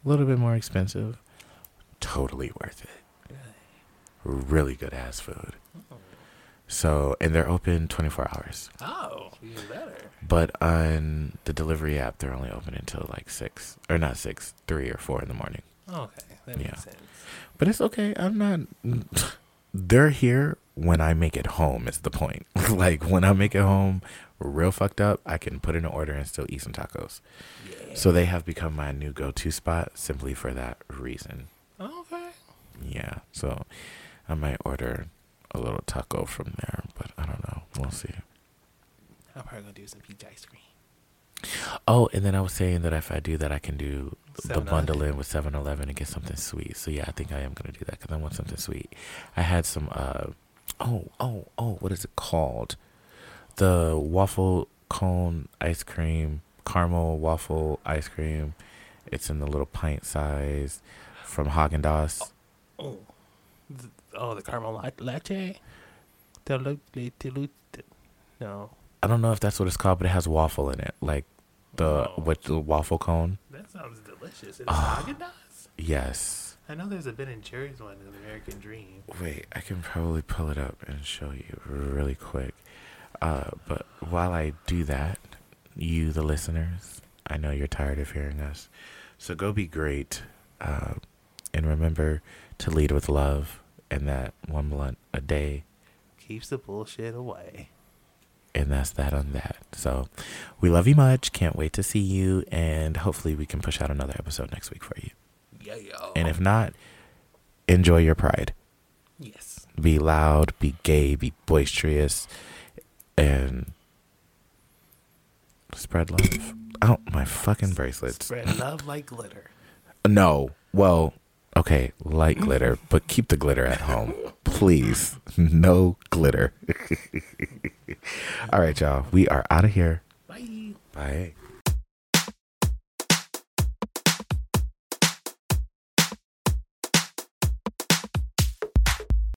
a little bit more expensive, totally worth it. Really good ass food. So, and they're open 24 hours. Oh, even better. But on the delivery app, they're only open until like 6, or not 6, 3 or 4 in the morning. Okay, that makes Yeah. sense. But it's okay. I'm not. They're here when I make it home, is the point. [LAUGHS] like, when I make it home real fucked up, I can put in an order and still eat some tacos. Yeah. So they have become my new go to spot simply for that reason. Okay. Yeah. So I might order a little taco from there, but I don't know. We'll see. I'm probably gonna do some peach ice cream. Oh, and then I was saying that if I do that, I can do the 7-Eleven. bundle in with 7 Eleven and get something sweet. So, yeah, I think I am going to do that because I want something sweet. I had some, uh, oh, oh, oh, what is it called? The waffle cone ice cream, caramel waffle ice cream. It's in the little pint size from Haagen Dazs. Oh, the, oh, the caramel latte. The lu- the- the lu- the- No, I don't know if that's what it's called, but it has waffle in it, like the Oh. what the waffle cone. that sounds delicious. It's Ah. Haagen-Dazs? Yes. I know there's a Ben and Jerry's one in American Dream. Wait, I can probably pull it up and show you really quick. Uh, but while I do that, you, the listeners, I know you're tired of hearing us. So go be great. Uh, and remember to lead with love and that one blunt a day. Keeps the bullshit away. And that's that on that. So we love you much. Can't wait to see you. And hopefully we can push out another episode next week for you. Yeah, yo. And if not, enjoy your pride. yes, be loud, be gay, be boisterous, and spread love. Oh, my fucking bracelets. spread love like glitter. No. Well, okay, light glitter, but keep the glitter at home. Please. [LAUGHS] No glitter. [LAUGHS] All right, y'all. We are out of here. Bye. Bye.